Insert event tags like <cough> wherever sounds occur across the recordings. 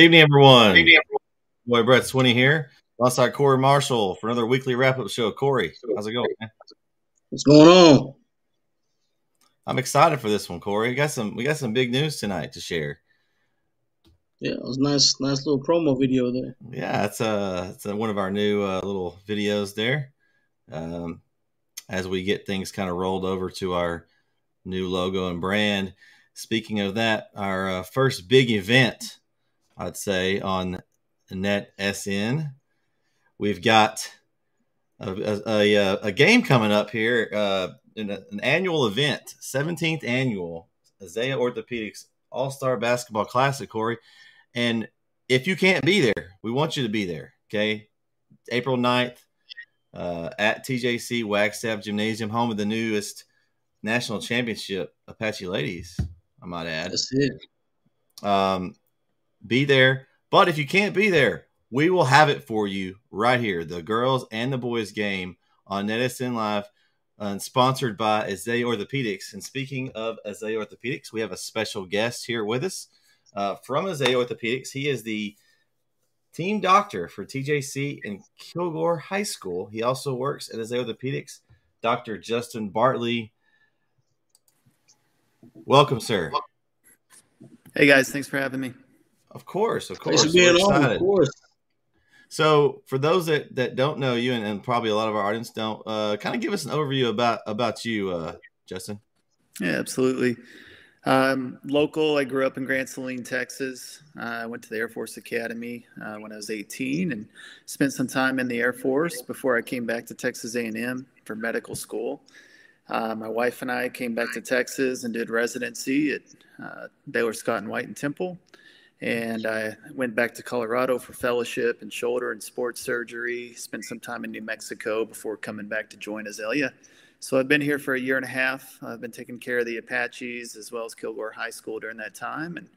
evening, everyone. Good evening, everyone. Boy, Brett Swinney here. Alongside Corey Marshall for another weekly wrap-up show. Corey, how's it going? Man? What's going on? I'm excited for this one, Corey. We got some we got some big news tonight to share. Yeah, it was nice, nice little promo video there. Yeah, it's uh it's uh, one of our new uh, little videos there. Um, as we get things kind of rolled over to our new logo and brand. Speaking of that, our uh, first big event, I'd say on Net SN, we've got a, a, a, a game coming up here, uh, an annual event, 17th annual Azalea Orthopedics All Star Basketball Classic, Corey. And if you can't be there, we want you to be there. Okay. April 9th uh, at TJC Wagstaff Gymnasium, home of the newest national championship, Apache Ladies, I might add. That's it. Um, be there. But if you can't be there, we will have it for you right here. The girls and the boys game on NetSN Live, uh, sponsored by Azalea Orthopedics. And speaking of Azalea Orthopedics, we have a special guest here with us uh, from Azalea Orthopedics. He is the team doctor for TJC and Kilgore High School. He also works at Isaiah Orthopedics. Dr. Justin Bartley. Welcome, sir. Hey guys, thanks for having me. Of course, of course. for being We're on, excited. of course. So, for those that, that don't know you, and, and probably a lot of our audience don't, uh, kind of give us an overview about about you, uh, Justin. Yeah, absolutely. Um, local, I grew up in Grand Saline, Texas. Uh, I went to the Air Force Academy uh, when I was 18 and spent some time in the Air Force before I came back to Texas A&M for medical school. Uh, my wife and I came back to Texas and did residency at uh, Baylor Scott and White and Temple. And I went back to Colorado for fellowship and shoulder and sports surgery. Spent some time in New Mexico before coming back to join Azalea. So I've been here for a year and a half. I've been taking care of the Apaches as well as Kilgore High School during that time, and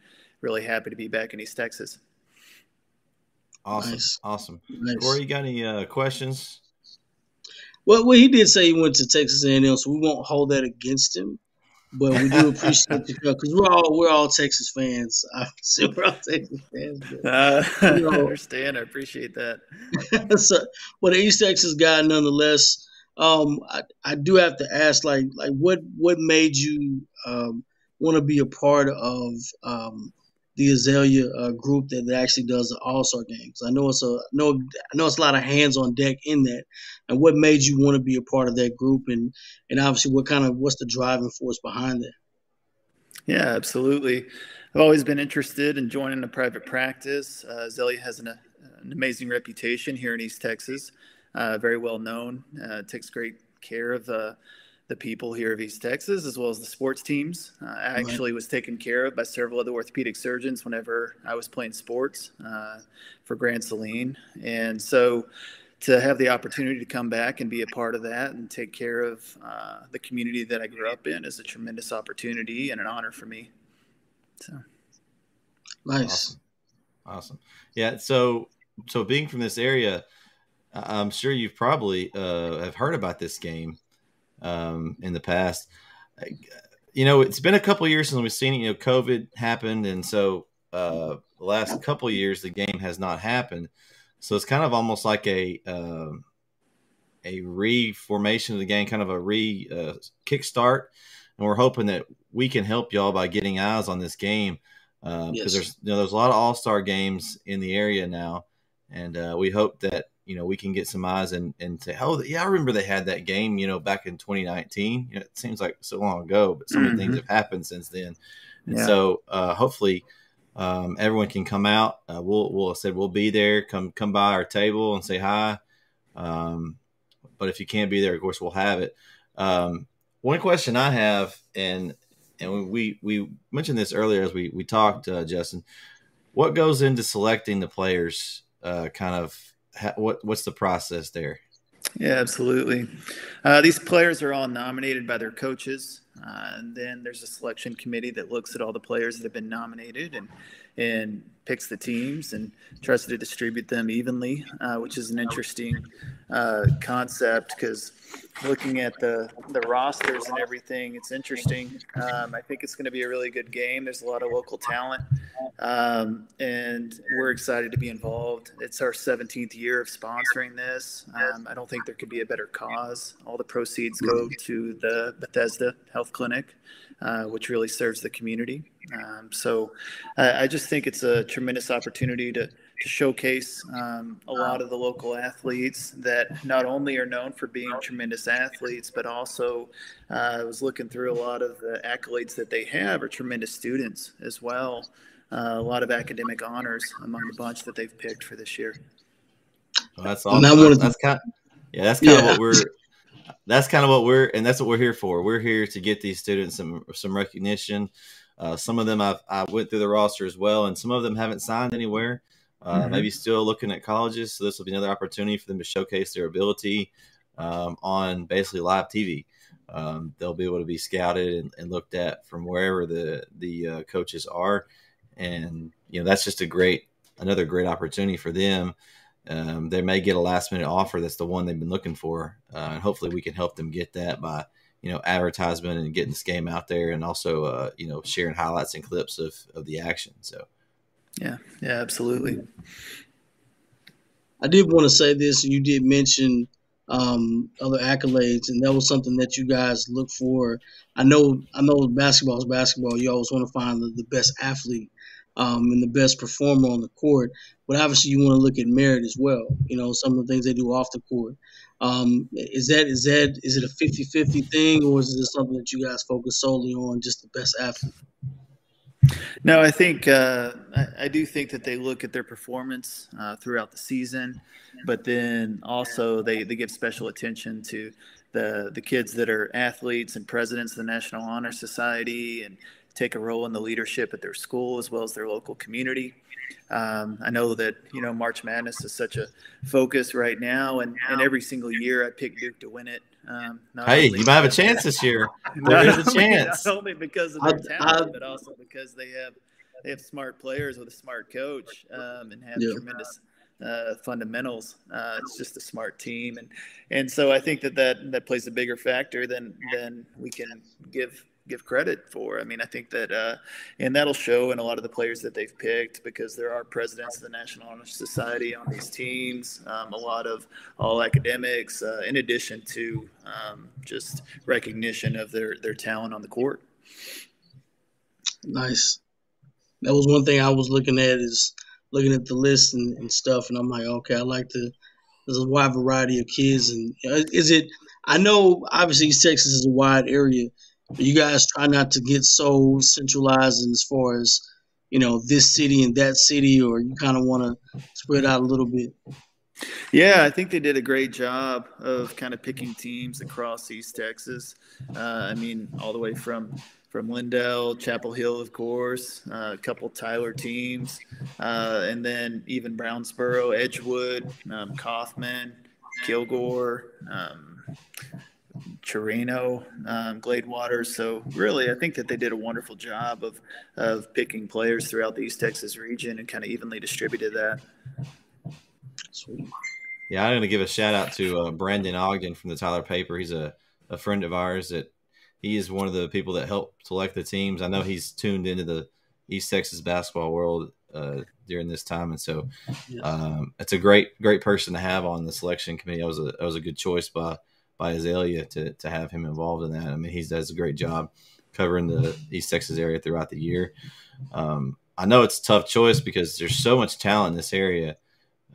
really happy to be back in East Texas. Awesome, Nice. awesome. Nice. Corey, you got any uh, questions? Well, well, he did say he went to Texas A&M, so we won't hold that against him. But we do appreciate the because we're all we're all Texas fans. <laughs> Obviously, we're all Texas fans. But, <laughs> Uh, I You know- understand. I appreciate that. <laughs> so, but an East Texas guy nonetheless. Um, I, I do have to ask, like, like what what made you um, want to be a part of um, the Azalea uh, group that, that actually does the All Star games? I know it's a know I know it's a lot of hands on deck in that. And what made you want to be a part of that group? And and obviously, what kind of what's the driving force behind that? Yeah, absolutely. I've always been interested in joining a private practice. Uh, Azalea has an, an amazing reputation here in East Texas, uh, very well known. Uh, takes great care of the the people here of East Texas as well as the sports teams. Uh, I Right. actually was taken care of by several other orthopedic surgeons whenever I was playing sports uh, for Grand Saline, and so to have the opportunity to come back and be a part of that and take care of uh, the community that I grew up in is a tremendous opportunity and an honor for me. So, Nice. Awesome. Awesome. Yeah. So, so being from this area, I- I'm sure you've probably uh, have heard about this game um, in the past. You know, it's been a couple years since we've seen it. You know, COVID happened, and so uh, the last couple years the game has not happened. So it's kind of almost like a um, a reformation of the game, kind of a re uh, kickstart, and we're hoping that we can help y'all by getting eyes on this game because uh, Yes. there's you know there's a lot of all star games in the area now, and uh, we hope that you know we can get some eyes and and say, oh yeah, I remember they had that game you know back in 2019. You know, it seems like so long ago, but so many things Mhm. have happened since then, and Yeah. so uh, hopefully. Um, everyone can come out. Uh, we'll we'll I said we'll be there. Come come by our table and say hi. Um, but if you can't be there, of course we'll have it. Um, one question I have, and and we we mentioned this earlier as we we talked, uh, Justin. What goes into selecting the players? Uh, kind of ha- what what's the process there? Yeah, absolutely. Uh, these players are all nominated by their coaches, uh, and then there's a selection committee that looks at all the players that have been nominated and and picks the teams and tries to distribute them evenly, uh, which is an interesting uh, concept because looking at the the rosters and everything, it's interesting. Um, I think it's going to be a really good game. There's a lot of local talent, um, and we're excited to be involved. It's our 17th year of sponsoring this. Um, I don't think there could be a better cause. All the proceeds go to the Bethesda Health Clinic, uh, which really serves the community. Um, so I, I just think it's a tremendous opportunity to, to showcase um, a lot of the local athletes that not only are known for being tremendous athletes, but also uh, I was looking through a lot of the accolades that they have are tremendous students as well. Uh, a lot of academic honors among the bunch that they've picked for this year. Well, that's And awesome. wanted to- That's kind. yeah, that's kind of what we're. That's kind of what we're, and that's what we're here for. We're here to get these students some some recognition. Uh, some of them I've, I went through the roster as well, and some of them haven't signed anywhere. Uh, Mhm. Maybe still looking at colleges. So this will be another opportunity for them to showcase their ability um, on basically live TV. Um, they'll be able to be scouted and, and looked at from wherever the the uh, coaches are, and you know that's just a great another great opportunity for them. Um, they may get a last minute offer that's the one they've been looking for, uh, and hopefully we can help them get that by you know advertisement and getting this game out there, and also uh, you know sharing highlights and clips of of the action. So Yeah, yeah, absolutely. I did want to say this. You did mention um, other accolades, and that was something that you guys look for. I know, I know, basketball is basketball. You always want to find the, the best athlete um, and the best performer on the court, but obviously you want to look at merit as well. You know, some of the things they do off the court. Um, is that is that is it a 50-50 thing, or is it something that you guys focus solely on just the best athlete? No, I think uh, I, I do think that they look at their performance uh, throughout the season, but then also they, they give special attention to the the kids that are athletes and presidents of the National Honor Society and take a role in the leadership at their school as well as their local community. Um, I know that you know March Madness is such a focus right now, and, and every single year I pick Duke to win it. Um, not hey, you might have a chance this year. <laughs> There's a chance. not only because of I- their talent, I- but also because they have they have smart players with a smart coach um, and have Yeah. tremendous uh, fundamentals. Uh, it's just a smart team, and and so I think that that, that plays a bigger factor than than we can give give credit for. I mean, I think that uh, and that'll show in a lot of the players that they've picked because there are presidents of the National Honor Society on these teams. Um, a lot of all academics, uh, in addition to um, just recognition of their their talent on the court. Nice. That was one thing I was looking at is looking at the list and, and stuff, and I'm like, okay, I like to. There's a wide variety of kids, and is it? I know obviously Texas is a wide area, you guys try not to get so centralized as far as you know this city and that city, or you kind of want to spread out a little bit. Yeah, I think they did a great job of kind of picking teams across East Texas. Uh, I mean, all the way from from Lindale, Chapel Hill, of course, uh, a couple Tyler teams, uh, and then even Brownsboro, Edgewood, um, Kaufman, Kilgore. Um, Chireno, um, Gladewater. So really, I think that they did a wonderful job of of picking players throughout the East Texas region and kind of evenly distributed that. Sweet. Yeah, I'm going to give a shout out to uh, Brandon Ogden from the Tyler Paper. He's a, a friend of ours that he is one of the people that helped select the teams. I know he's tuned into the East Texas basketball world uh, during this time, and so um, it's a great great person to have on the selection committee. That was a that was a good choice by by Azalea to to have him involved in that. I mean, he does a great job covering the East Texas area throughout the year. Um, I know it's a tough choice because there's so much talent in this area.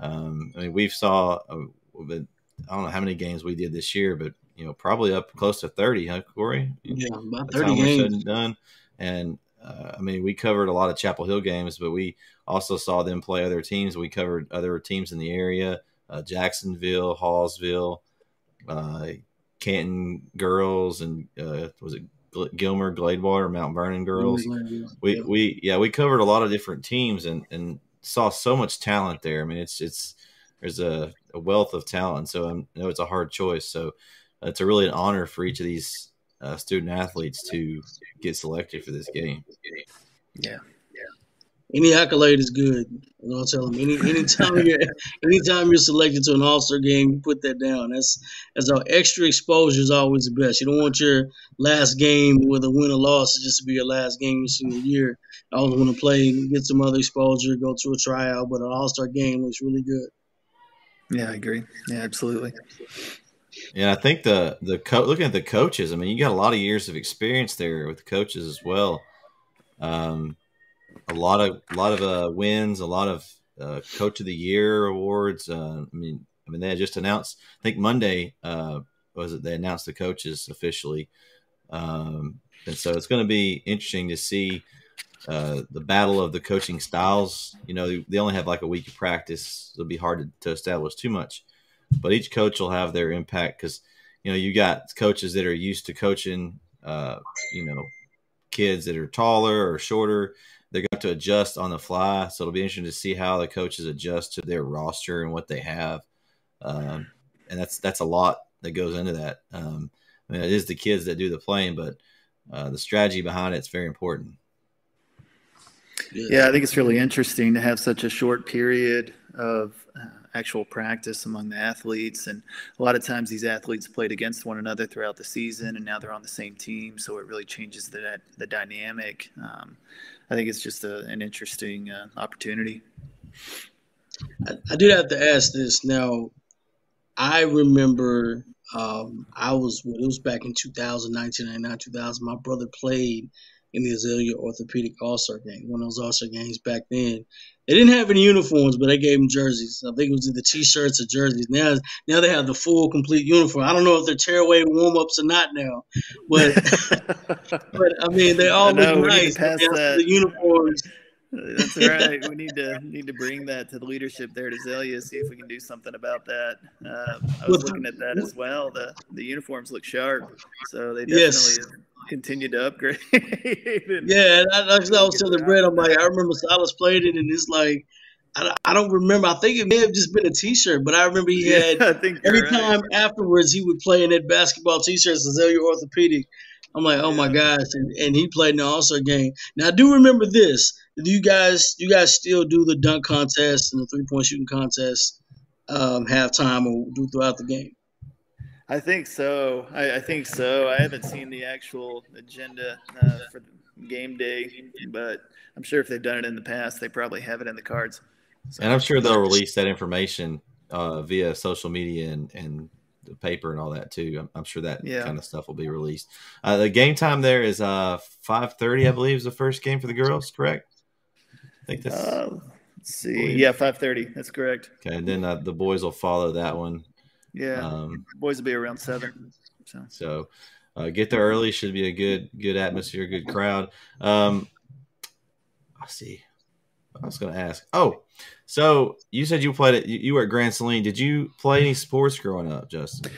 Um, I mean, we've saw, uh, I don't know how many games we did this year, but you know, probably up close to 30, huh, Corey? Yeah, about 30 games. And done. And uh, I mean, we covered a lot of Chapel Hill games, but we also saw them play other teams. We covered other teams in the area uh, Jacksonville, Hallsville, uh, Canton girls, and uh, was it Gilmer, Gladewater, Mount Vernon girls? We, yeah. we, yeah, we covered a lot of different teams and, and saw so much talent there. I mean, it's, it's, there's a, a wealth of talent. So I know it's a hard choice. So it's a really an honor for each of these uh, student athletes to get selected for this game. Yeah. Any accolade is good. You know, I'll tell them any anytime <laughs> you're anytime you're selected to an All Star game, you put that down. That's that's our extra exposure is always the best. You don't want your last game with a win or loss to just to be your last game your senior year. I always want to play, get some other exposure, go to a tryout, but an All Star game looks really good. Yeah, I agree. Yeah, absolutely. Yeah, I think the the co- looking at the coaches. I mean, you got a lot of years of experience there with the coaches as well. Um, a lot of a lot of uh, wins, a lot of uh, coach of the year awards. Uh, I mean, I mean they just announced. I think Monday uh, was it? They announced the coaches officially, um, and so it's going to be interesting to see uh, the battle of the coaching styles. You know, they, they only have like a week of practice. It'll be hard to, to establish too much but each coach will have their impact because you know you got coaches that are used to coaching uh, you know kids that are taller or shorter they're going to adjust on the fly so it'll be interesting to see how the coaches adjust to their roster and what they have um, and that's that's a lot that goes into that um, I mean, it is the kids that do the playing but uh, the strategy behind it's very important yeah i think it's really interesting to have such a short period of uh, actual practice among the athletes. And a lot of times these athletes played against one another throughout the season, and now they're on the same team. So it really changes the the dynamic. Um, I think it's just a, an interesting uh, opportunity. I, I did have to ask this now. I remember um, I was it was back in 2000, 1999, 2000. My brother played in the Azalea Orthopedic All Star game, one of those All Star games back then. They didn't have any uniforms, but they gave them jerseys. I think it was either T-shirts or jerseys. Now, now they have the full, complete uniform. I don't know if they're tearaway warm ups or not now, but <laughs> but I mean they all look nice. The uniforms. That's right. we need to need to bring that to the leadership there at Azalea. See if we can do something about that. Uh, I was looking at that as well. The the uniforms look sharp, so they definitely yes continue to upgrade. <laughs> yeah, and I, I was telling Brett, I'm like, I remember Silas played it, and it's like, I, I don't remember. I think it may have just been a T-shirt, but I remember he had <laughs> yeah, every right. time afterwards he would play in that basketball T-shirts, Azalea Orthopedic. I'm like, oh yeah. my gosh, and, and he played in the All Star game. Now I do remember this. Do you guys, you guys still do the dunk contest and the three point shooting contest um, halftime or do throughout the game? I think so. I, I, think so. I haven't seen the actual agenda uh, for game day, but I'm sure if they've done it in the past, they probably have it in the cards. So. And I'm sure they'll release that information uh, via social media and, and the paper and all that too. I'm, I'm sure that yeah. kind of stuff will be released. Uh, the game time there is uh, 5:30, I believe, is the first game for the girls. Correct? Think that's. Uh, let's see. Yeah, 5:30. That's correct. Okay, and then uh, the boys will follow that one. Yeah, um, boys will be around seven. So, so uh, get there early. Should be a good good atmosphere, good crowd. Um, I see. I was going to ask. Oh, so you said you played it. You, you, were at Grand Saline. Did you play any sports growing up, Justin?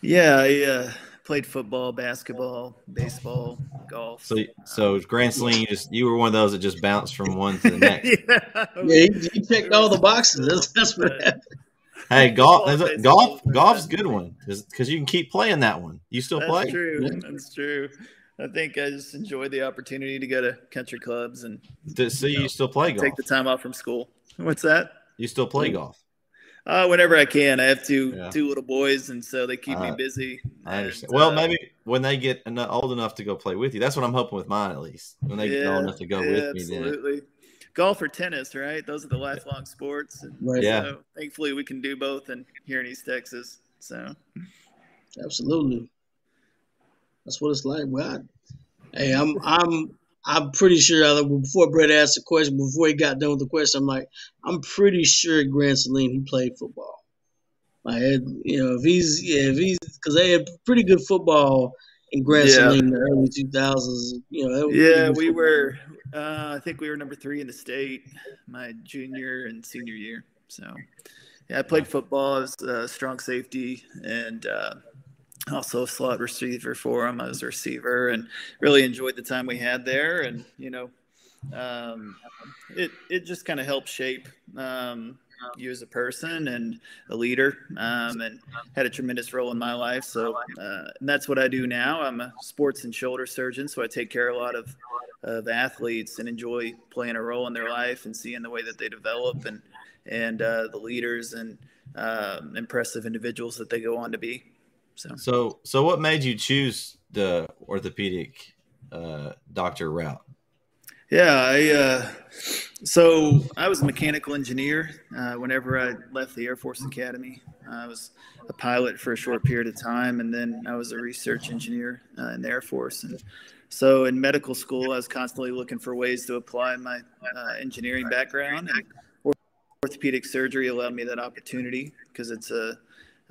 Yeah, uh, played football, basketball, baseball, golf. So, so Grand Saline, you just you were one of those that just bounced from one to the <laughs> next. yeah, yeah you, you checked all the boxes. That's, that's what happened. Hey, <laughs> golf, a, golf, golf's a good one because you can keep playing that one. You still That's play? True. That's true. I think I just enjoy the opportunity to go to country clubs and to see you, know, you still play golf. Take the time off from school. What's that? You still play golf? Uh, whenever I can. I have two yeah. two little boys, and so they keep uh, me busy. I understand. And, well, uh, maybe when they get old enough to go play with you, that's what I'm hoping with mine at least. When they yeah, get old enough to go yeah, with me, absolutely. Then golf or tennis, right? Those are the lifelong sports. And right. Yeah. So thankfully, we can do both in here in East Texas. So, absolutely, that's what it's like. Well, I, hey, I'm I'm I'm pretty sure I, before Brett asked the question, before he got done with the question, I'm like, I'm pretty sure at Grand Saline he played football. Like, you know, if he's yeah, if he's because they had pretty good football in Grand yeah. Saline in the early 2000s. You know, yeah, we football. were. Uh, I think we were number three in the state my junior and senior year. So, yeah, I played football as a strong safety and. Uh, also a slot receiver for him as a receiver and really enjoyed the time we had there. And you know um, it it just kind of helped shape um, you as a person and a leader um, and had a tremendous role in my life. So uh, that's what i do now. I'm a sports and shoulder surgeon so i take care of a lot of of athletes and enjoy playing a role in their life and seeing the way that they develop and and uh, the leaders and uh, impressive individuals that they go on to be so, so, so what made you choose the orthopedic uh, doctor route? Yeah, I uh, so I was a mechanical engineer. Uh, whenever I left the Air Force Academy, I was a pilot for a short period of time, and then I was a research engineer uh, in the Air Force. And so, in medical school, I was constantly looking for ways to apply my uh, engineering background. And orthopedic surgery allowed me that opportunity because it's a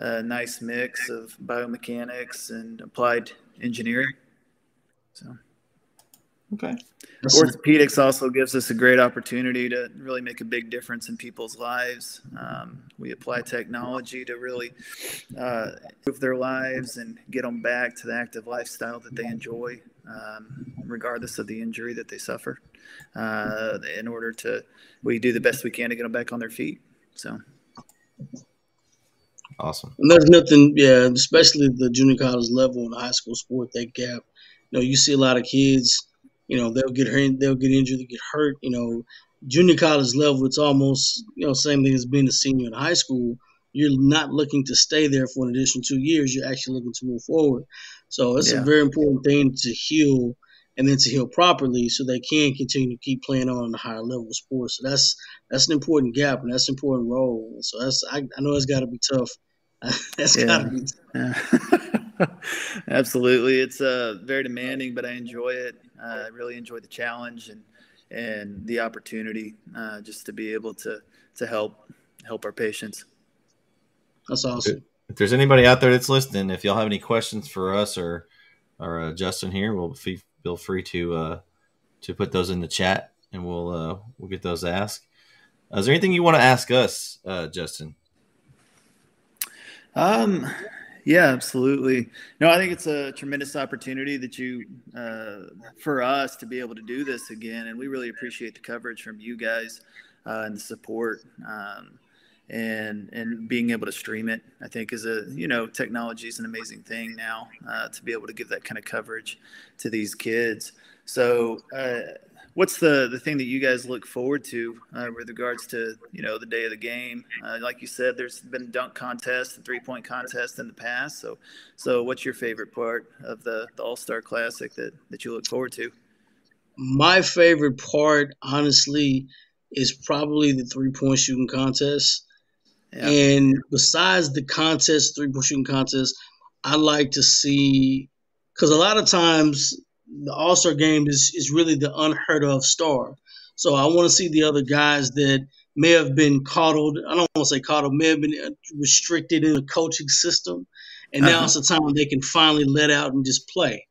a nice mix of biomechanics and applied engineering. So, okay. Orthopedics also gives us a great opportunity to really make a big difference in people's lives. Um, we apply technology to really uh, improve their lives and get them back to the active lifestyle that they enjoy, um, regardless of the injury that they suffer. Uh, in order to, we do the best we can to get them back on their feet. So. Awesome. And there's nothing, yeah, especially the junior college level and high school sport, that gap. You know, you see a lot of kids, you know, they'll get hurt, they'll get injured, they get hurt. You know, junior college level, it's almost, you know, same thing as being a senior in high school. You're not looking to stay there for an additional two years. You're actually looking to move forward. So it's yeah. a very important thing to heal and then to heal properly so they can continue to keep playing on the higher level sports. So that's that's an important gap and that's an important role. So that's I, I know it's got to be tough <laughs> That's yeah. gotta be. Yeah. <laughs> Absolutely, it's uh, very demanding, but I enjoy it. Uh, I really enjoy the challenge and and the opportunity uh, just to be able to to help help our patients. That's awesome. If there's anybody out there that's listening, if y'all have any questions for us or or uh, Justin here, we'll feel free to uh, to put those in the chat, and we'll uh, we'll get those asked. Uh, is there anything you want to ask us, uh, Justin? Um, yeah, absolutely. No, I think it's a tremendous opportunity that you, uh, for us to be able to do this again, and we really appreciate the coverage from you guys uh, and the support. Um, and and being able to stream it, I think, is a you know technology is an amazing thing now uh, to be able to give that kind of coverage to these kids. So uh, what's the the thing that you guys look forward to uh, with regards to you know the day of the game? Uh, like you said, there's been dunk contests and three point contests in the past. So, so what's your favorite part of the the All Star Classic that that you look forward to? My favorite part, honestly, is probably the three point shooting contest. Yeah. And besides the contest, three point shooting contest, I like to see because a lot of times the All Star game is is really the unheard of star. So I want to see the other guys that may have been coddled. I don't want to say coddled, may have been restricted in the coaching system, and now uh-huh. it's the time they can finally let out and just play.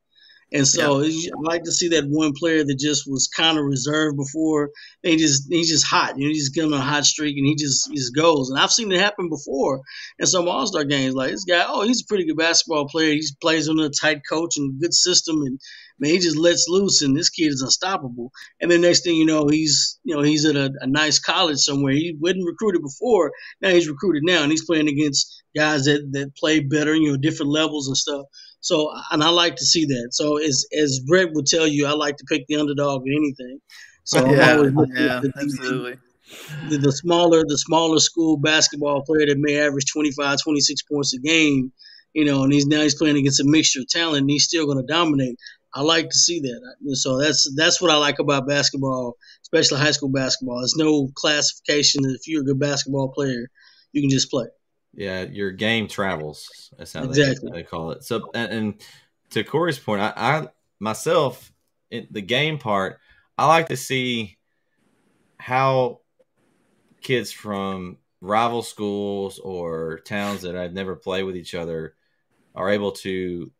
And so yeah. I like to see that one player that just was kind of reserved before. he just he's just hot. You know, he's getting on a hot streak and he just he just goes. And I've seen it happen before in some All Star games. Like this guy, oh, he's a pretty good basketball player. He plays under a tight coach and good system, and man, he just lets loose, and this kid is unstoppable. And then next thing you know, he's you know he's at a, a nice college somewhere. He wasn't recruited before. Now he's recruited now, and he's playing against guys that that play better, you know, different levels and stuff. So, and I like to see that. So, as as Brett would tell you, I like to pick the underdog in anything. So, yeah, yeah, the, absolutely. The, the, smaller the smaller school basketball player that may average 25, 26 points a game, you know, and he's now he's playing against a mixture of talent, and he's still going to dominate. I like to see that. So that's that's what I like about basketball, especially high school basketball. There's no classification. If you're a good basketball player, you can just play. Yeah, your game travels. That's how exactly. they, they call it. So, and, and, to Corey's point, I, I myself, it, the game part, I like to see how kids from rival schools or towns that I've never played with each other are able to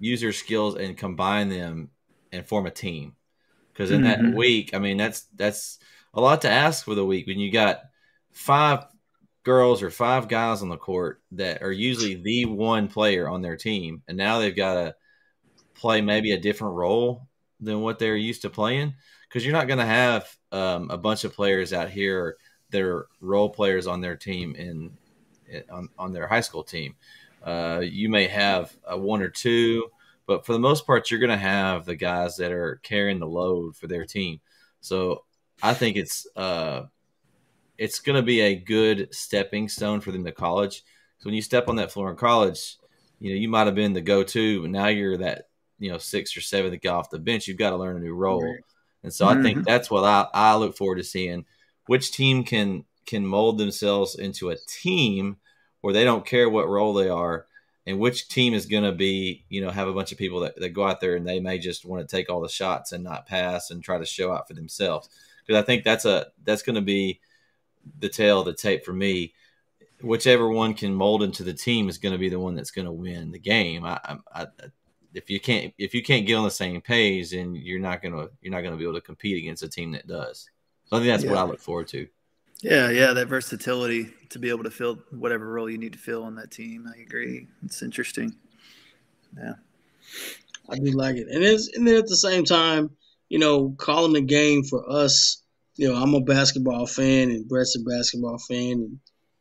use their skills and combine them and form a team. Because in mm-hmm. that week, I mean, that's that's a lot to ask for the week when you got five girls or five guys on the court that are usually the one player on their team, and now they've got to play maybe a different role than what they're used to playing. Because you're not going to have um, a bunch of players out here that are role players on their team in, in on, on their high school team. Uh, you may have one or two, but for the most part, you're going to have the guys that are carrying the load for their team. So I think it's uh, it's going to be a good stepping stone for them to college. So when you step on that floor in college, you know you might have been the go-to, but now you're that you know sixth or seventh to get off the bench. You've got to learn a new role, right. and so mm-hmm. I think that's what I, I look forward to seeing. Which team can can mold themselves into a team where they don't care what role they are, and which team is going to be you know have a bunch of people that, that go out there and they may just want to take all the shots and not pass and try to show out for themselves because I think that's a that's going to be the tale of the tape for me. Whichever one can mold into the team is going to be the one that's going to win the game. I, I, I, if you can't if you can't get on the same page, then you're not gonna you're not gonna be able to compete against a team that does. So I think that's yeah. what I look forward to. Yeah, yeah, that versatility to be able to fill whatever role you need to fill on that team. I agree. It's interesting. Yeah, I do like it, and it's and then at the same time, you know, calling the game for us. You know, I'm a basketball fan, and Brett's a basketball fan, and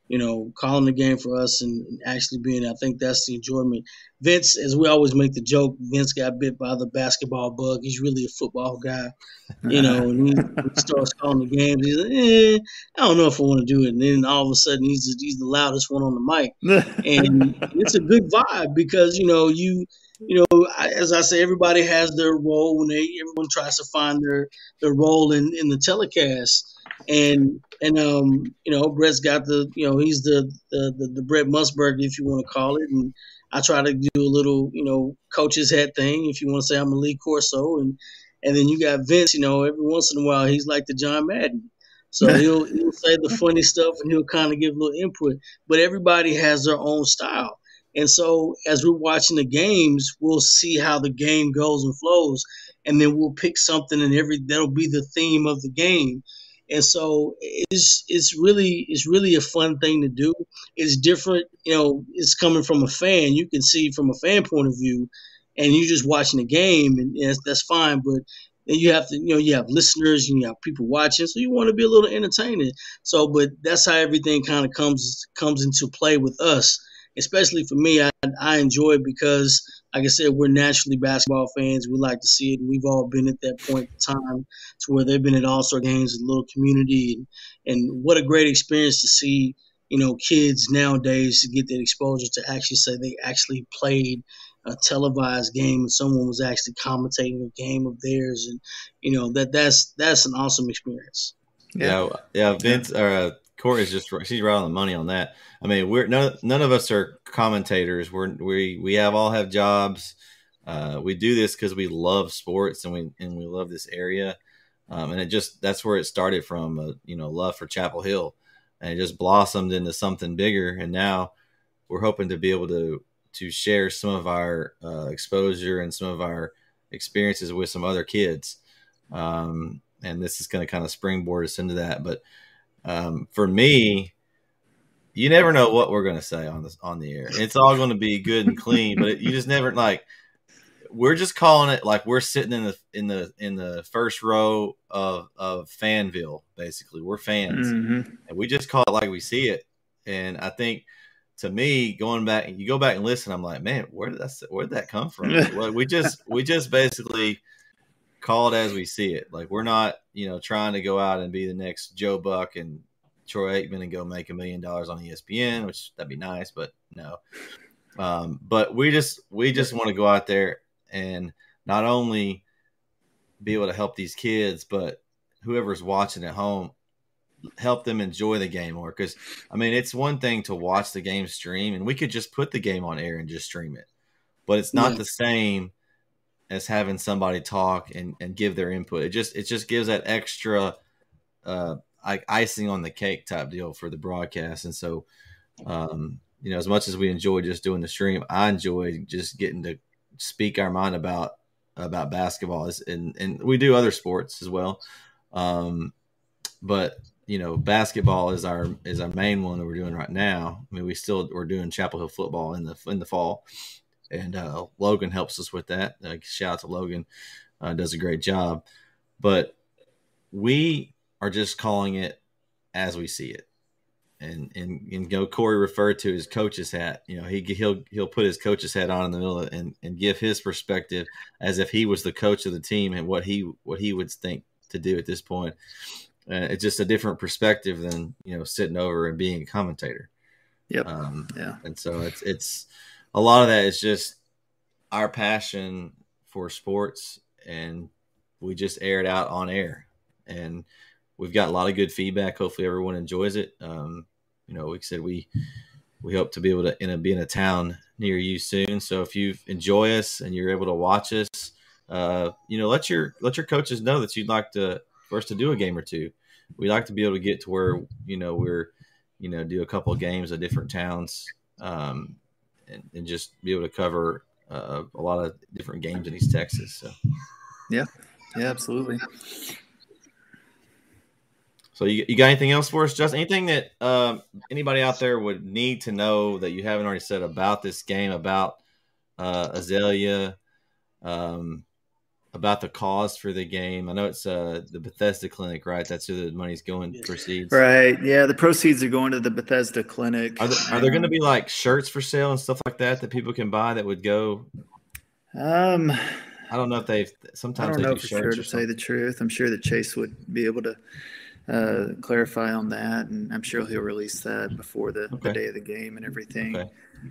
you know, calling the game for us and, and, actually being. I think that's the enjoyment. Vince, as we always make the joke, Vince got bit by the basketball bug. He's really a football guy, you know. and he, <laughs> he starts calling the games. He's like, eh, I don't know if I want to do it. And then all of a sudden, he's he's the loudest one on the mic, <laughs> and it's a good vibe because you know you you know, as I say, everybody has their role when they everyone tries to find their their role in in the telecast, and and um you know Brett's got the you know he's the the the, the Brett Musburger if you want to call it, and I try to do a little you know coach's head thing if you want to say I'm a Lee Corso, and and then you got Vince, you know, every once in a while he's like the John Madden. So <laughs> he'll he'll say the funny stuff and he'll kind of give a little input, but everybody has their own style. And so as we're watching the games, we'll see how the game goes and flows, and then we'll pick something and every that'll be the theme of the game. And so it's it's really it's really a fun thing to do. It's different, you know. It's coming from a fan. You can see from a fan point of view, and you're just watching the game, and that's, fine. But then you have to, you know, you have listeners and you have people watching, so you want to be a little entertaining. So, but that's how everything kind of comes comes into play with us especially for me, I, I enjoy it because, like I said, we're naturally basketball fans. We like to see it. We've all been at that point in time to where they've been at All Star games, a little community, and, and what a great experience to see. You know, kids nowadays to get that exposure to actually say they actually played a televised game and someone was actually commentating a game of theirs, and you know that that's that's an awesome experience. Yeah, yeah. Vince or uh, Corey is just she's right on the money on that. I mean, we're none, none of us are commentators. We're we we have all have jobs. Uh, we do this because we love sports and we and we love this area. Um, and it just that's where it started from. Uh, you know, love for Chapel Hill, and it just blossomed into something bigger. And now we're hoping to be able to to share some of our uh, exposure and some of our experiences with some other kids. Um, and this is going to kind of springboard us into that. But um, for me, you never know what we're going to say on this on the air. It's all going to be good and clean, but it, you just never like. We're just calling it like we're sitting in the in the in the first row of of Fanville. Basically, we're fans, mm-hmm. and we just call it like we see it. And I think to me, going back, you go back and listen. I'm like, man, where did that where did that come from? <laughs> well, we just we just basically call it as we see it. Like we're not, you know, trying to go out and be the next Joe Buck and Troy Aikman and go make a million dollars on ESPN, which that'd be nice, but no. Um, but we just we just want to go out there and not only be able to help these kids, but whoever's watching at home, help them enjoy the game more. Because I mean, it's one thing to watch the game stream, and we could just put the game on air and just stream it, but it's not yeah. the same as having somebody talk and, and give their input. It just it just gives that extra uh, icing on the cake type deal for the broadcast. And so, um, you know, as much as we enjoy just doing the stream, I enjoy just getting to speak our mind about about basketball, and and we do other sports as well. Um, but you know, basketball is our is our main one that we're doing right now. I mean, we still we're doing Chapel Hill football in the in the fall, and uh, Logan helps us with that. Uh, shout out to Logan, uh, does a great job. But we are just calling it as we see it. And and and go Corey referred to his coach's hat. You know, he he'll he'll put his coach's hat on in the middle of, and and give his perspective as if he was the coach of the team and what he what he would think to do at this point. Uh, it's just a different perspective than you know sitting over and being a commentator. Yep. Um, yeah. And so it's it's a lot of that is just our passion for sports, and we just air it out on air. And we've got a lot of good feedback. Hopefully, everyone enjoys it. Um, you know, like I said, we we hope to be able to in a, be in a town near you soon. So if you enjoy us and you're able to watch us, uh, you know, let your let your coaches know that you'd like to for us to do a game or two. We'd like to be able to get to where you know we're you know do a couple of games of different towns um, and, and just be able to cover uh, a lot of different games in East Texas. So yeah, yeah, absolutely. So you, you got anything else for us, Justin? Anything that um, anybody out there would need to know that you haven't already said about this game, about uh, Azalea, um, about the cause for the game? I know it's uh, the Bethesda Clinic, right? That's who the money's going proceeds. Right. Yeah, the proceeds are going to the Bethesda Clinic. Are there, are there going to be like shirts for sale and stuff like that that people can buy that would go? Um, I don't know if they've. Sometimes I don't they know do for shirts sure to say the truth. I'm sure that Chase would be able to uh, clarify on that, and I'm sure he'll release that before the, Okay. the day of the game and everything. Okay.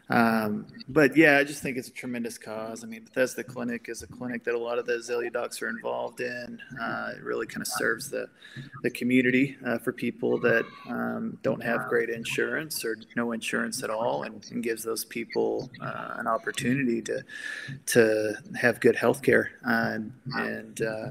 Um, but yeah, I just think it's a tremendous cause. I mean, Bethesda Clinic is a clinic that a lot of the Azalea docs are involved in. Uh, it really kind of serves the the community uh, for people that um, don't have great insurance or no insurance at all, and, and gives those people uh, an opportunity to to have good health care. and and uh,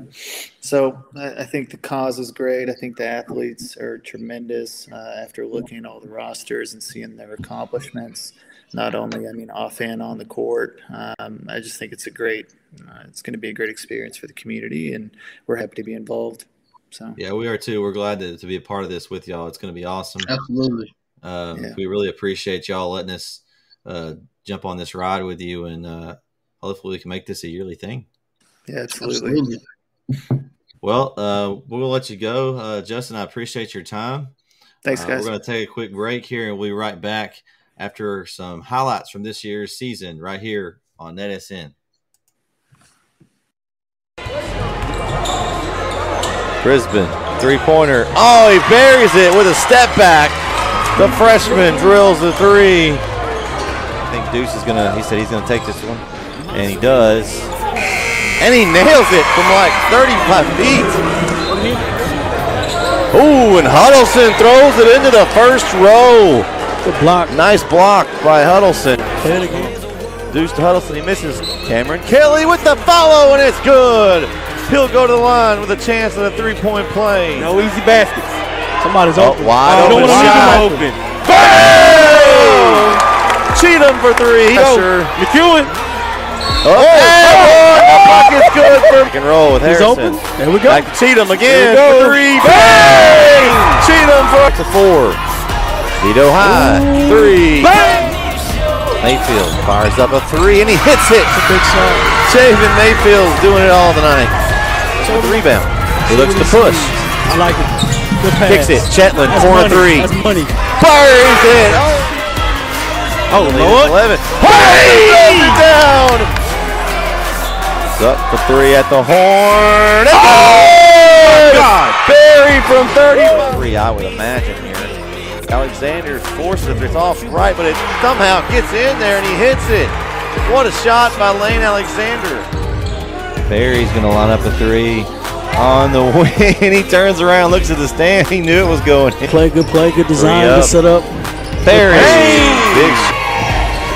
so I, I think the cause is great. I think the athletes are tremendous uh, after looking at all the rosters and seeing their accomplishments not only I mean off and on the court. Um, I just think it's a great, uh, it's going to be a great experience for the community, and we're happy to be involved. So Yeah, we are too. We're glad to, to be a part of this with y'all. It's going to be awesome. Absolutely. Um, Yeah. We really appreciate y'all letting us uh, jump on this ride with you, and uh, hopefully we can make this a yearly thing. yeah, absolutely. Absolutely. Well, uh, we'll let you go, uh, Justin. I appreciate your time. Thanks, Uh, guys. we're going to take a quick break here, and we'll be right back after some highlights from this year's season right here on NetSN. Brisbane, three pointer. Oh, he buries it with a step back. The freshman drills the three. I think Deuce is going to, he said he's going to take this one. And he does. And he nails it from like 35 feet. Ooh, and Huddleston throws it into the first row. Good block. Nice block by Huddleston. Deuce to Huddleston. He misses. Cameron Kelly with the follow, and it's good. He'll go to the line with a chance at a three point play. No easy baskets. Somebody's Oh, open. wide I don't open wanna leave shot. him open. Bang! Cheatham for three. Go. Sure. McEwen. Oh, boy, the bucket's good for pick and roll with He's Harrison. open. There we go. Back to Cheatham Here we again go. for three. Bang! Cheatham for to four. Vito high. Three. Bang! Mayfield fires up a three and he hits it. Big shot. Javen Mayfield's doing it all tonight. So the rebound. He looks to push. I like it. Good pass. Kicks it. Chetland, That's corner money. three. That's money. Fires it. Oh, Oh, Lord. 11. Hey! It down. It's up for three at the horn. Oh, God. Barry from 30. Three, I would imagine. Alexander forces it. It's off right, but it somehow gets in there and he hits it. What a shot by Lane Alexander. Barry's going to line up a three on the <laughs> wing. he turns around, looks at the stand. He knew it was going in. Play, good play, good design, Hurry good up. setup. Barry. Hey! Big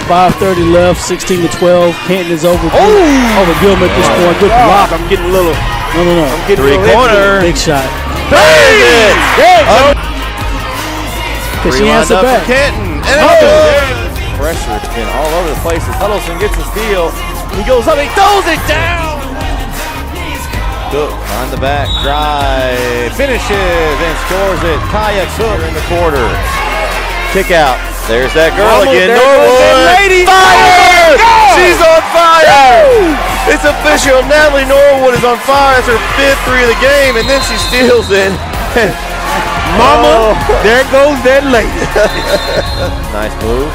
5:30 left, 16 to 12. Canton is over. Oh, over Gilman at this point. Good block. I'm getting a little. No, no, no. I'm getting Three a little corner. Big shot. Hey! Oh, Cause she answered up back. And Oh. Pressure. It's been all over the place. As Huddleston gets the steal. He goes up. He throws it down. Cook on the back. Drive. Finishes and scores it. Kaya Cook in the quarter. Kick out. There's that girl Almost again. Norwood. lady. Fire! She's on fire! It's official. Natalie Norwood is on fire. It's her fifth three of the game, and then she steals it. <laughs> Mama, Oh. there goes that lady. <laughs> Nice move.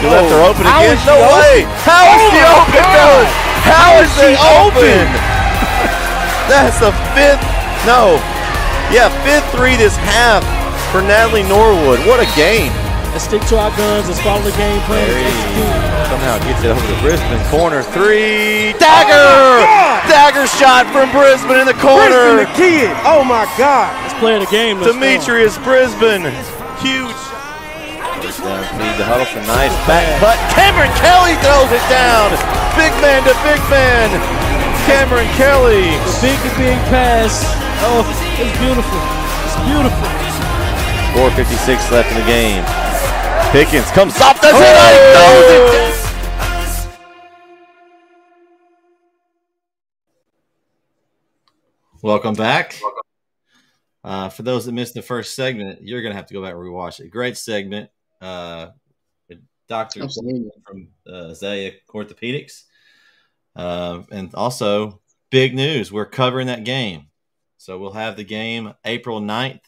You left oh. her open How again. is she no open? way. How is Oh she open, God. fellas? How is she she open? <laughs> That's the fifth. No. Yeah, fifth three this half for Natalie Norwood. What a game. Let's stick to our guns. Let's follow the game plan. There he Execute. somehow gets it over to Brisbane. Corner three. Oh Dagger! God. Dagger shot from Brisbane in the corner. Brisbane corner. the kid. Oh my God. Let's play the game. Let's go. Demetrius Brisbane. Huge. First down feed to Huddleston. Nice back cut. Cameron Kelly throws it down. Big man to big man. Cameron Kelly. Big to big pass. Oh, it's beautiful. It's beautiful. 4.56 left in the game. Pickens comes off the oh! hit. Throws it down. Welcome back. Uh, for those that missed the first segment, you're going to have to go back and rewatch it. Great segment. Uh, Dr. From uh, Azalea Orthopedics. Uh, and also, big news. We're covering that game. So we'll have the game April 9th,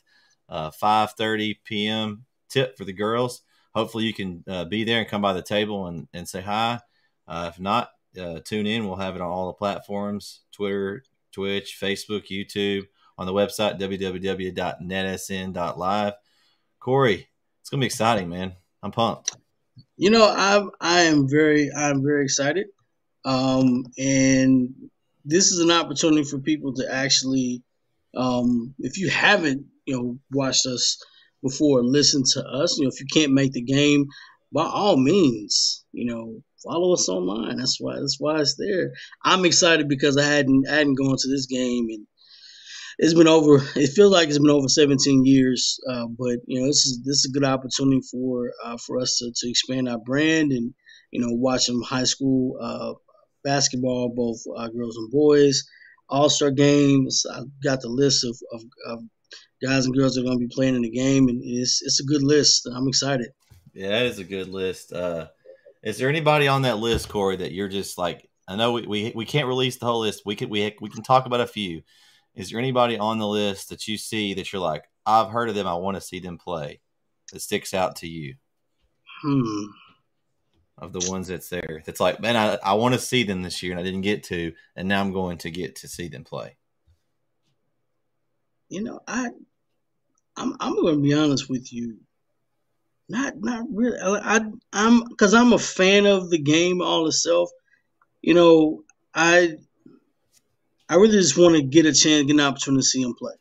uh, 5.30 p.m. tip for the girls. Hopefully you can uh, be there and come by the table and, and say hi. Uh, if not, uh, tune in. We'll have it on all the platforms, Twitter, Twitch, Facebook, YouTube, on the website, www.netsn.live. Corey, it's going to be exciting, man. I'm pumped. You know, i'm I am very I'm very excited, um, and this is an opportunity for people to actually, um, if you haven't you know watched us before, listen to us. You know, if you can't make the game, by all means, you know, follow us online. That's why that's why it's there. I'm excited because I hadn't hadn't gone to this game and it's been over. It feels like it's been over 17 years, uh, but you know this is this is a good opportunity for uh, for us to, to expand our brand and you know watch some high school uh, basketball, both girls and boys, All Star games. I got the list of, of, of guys and girls that are going to be playing in the game, and it's it's a good list. I'm excited. Yeah, that is a good list. Uh, is there anybody on that list, Corey, that you're just like? I know we, we, we can't release the whole list. We can we we can talk about a few. Is there anybody on the list that you see that you're like, I've heard of them, I want to see them play, that sticks out to you Hmm. of the ones that's there? That's like, man, I, I want to see them this year and I didn't get to, and now I'm going to get to see them play. You know, I I'm I'm going to be honest with you. Not not really. I, I I'm because I'm a fan of the game all itself. You know, I I really just want to get a chance, get an opportunity to see him play.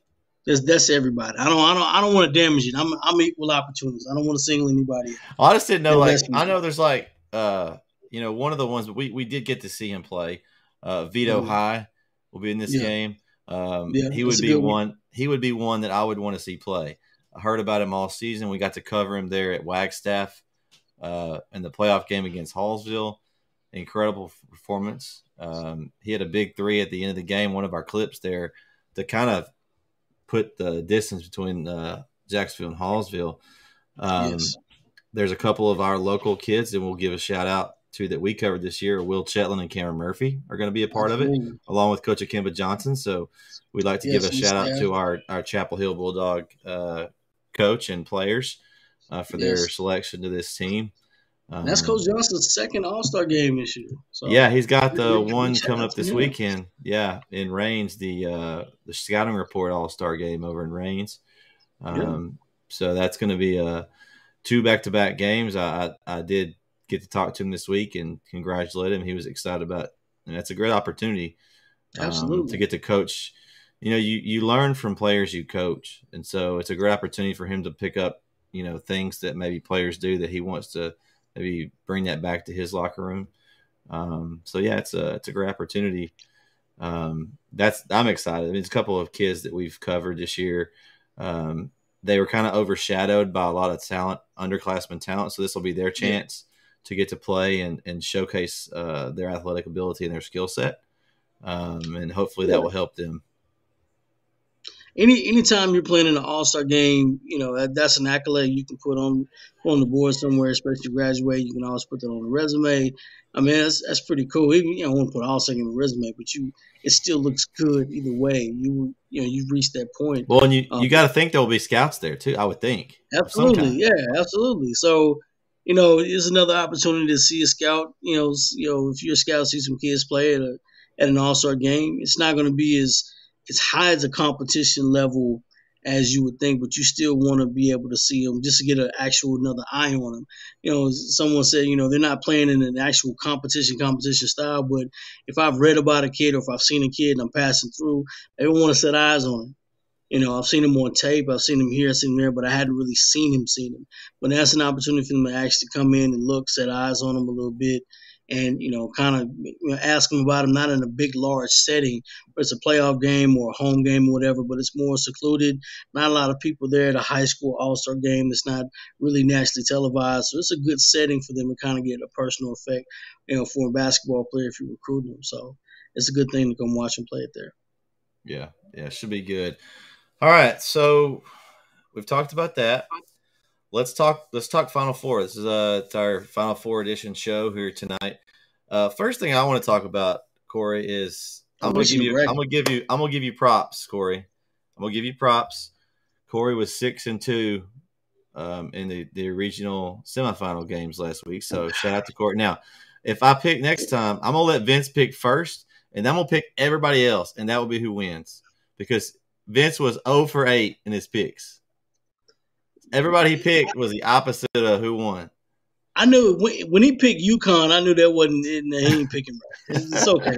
That's that's everybody. I don't I don't I don't want to damage it. I'm I'm equal opportunities. I don't want to single anybody. out. I just didn't know. Like, I know there's like, uh, you know, one of the ones we we did get to see him play. Uh, Vito Mhm. High will be in this Yeah. game. Um, Yeah, he would be one. one. He would be one that I would want to see play. I heard about him all season. We got to cover him there at Wagstaff uh, in the playoff game against Hallsville. Incredible performance. Um, he had a big three at the end of the game. One of our clips there to kind of put the distance between uh, Jacksonville and Hallsville. Um, yes. there's a couple of our local kids, and we'll give a shout out to that we covered this year. Will Chetland and Cameron Murphy are going to be a part of it, along with Coach Akimba Johnson. So we'd like to Yes, give a shout out to our, our Chapel Hill Bulldog uh, coach and players uh, for their selection to this team. Um, That's Coach Johnson's second All Star game this year. So yeah, he's got the one coming up this weekend. Yeah, in Rains, the uh, the scouting report All Star game over in Rains. Um, So that's going to be uh, two back to back games. I, I I did get to talk to him this week and congratulate him. He was excited about, and that's a great opportunity um, Absolutely. to get to coach. You know, you you learn from players you coach, and so it's a great opportunity for him to pick up you know things that maybe players do that he wants to maybe bring that back to his locker room. Um, so yeah, it's a it's a great opportunity. Um, that's I'm excited. I mean, it's a couple of kids that we've covered this year. Um, they were kind of overshadowed by a lot of talent, underclassmen talent. So this will be their chance yeah. to get to play and, and showcase uh, their athletic ability and their skill set. Um, and hopefully that will help them. Any anytime you're playing in an All Star game, you know that, that's an accolade you can put on on the board somewhere, especially graduate. You can always put that on the resume. I mean, that's that's pretty cool. Even you know, I want to put All Star game on the resume, but you it still looks good either way. You you know you've reached that point. Well, and you um, you got to think there will be scouts there too. I would think. Absolutely, yeah, absolutely. So you know, it's another opportunity to see a scout. You know, you know, if you're a scout, see some kids play at a at an All Star game. It's not going to be as as high as a competition level as you would think, but you still want to be able to see them just to get an actual another eye on them. You know, someone said, you know, they're not playing in an actual competition competition style, but if I've read about a kid or if I've seen a kid and I'm passing through, I want to set eyes on him. You know, I've seen him on tape, I've seen him here, I've seen him there, but I hadn't really seen him, seen him. But that's an opportunity for them to actually come in and look, set eyes on him a little bit, and you know, kind of you know, ask them about them, not in a big, large setting, where it's a playoff game or a home game or whatever, but it's more secluded. Not a lot of people there at a high school All Star game. It's not really nationally televised, so it's a good setting for them to kind of get a personal effect, you know, for a basketball player if you recruit them. So it's a good thing to come watch and play it there. Yeah, yeah, should be good. All right, so we've talked about that let's talk let's talk final four. This is uh our final four edition show here tonight. Uh first thing i want to talk about corey is i'm gonna give you i'm gonna give you i'm gonna give you props corey. I'm gonna give you props. Corey was six and two um in the the regional semifinal games last week so <laughs> shout out to corey. Now if i pick next time i'm gonna let vince pick first and i'm gonna pick everybody else and that will be who wins because vince was 0 for 8 in his picks Everybody he picked was the opposite of who won. I knew when, when he picked UConn, I knew that wasn't it. He ain't picking right. <laughs> It's okay.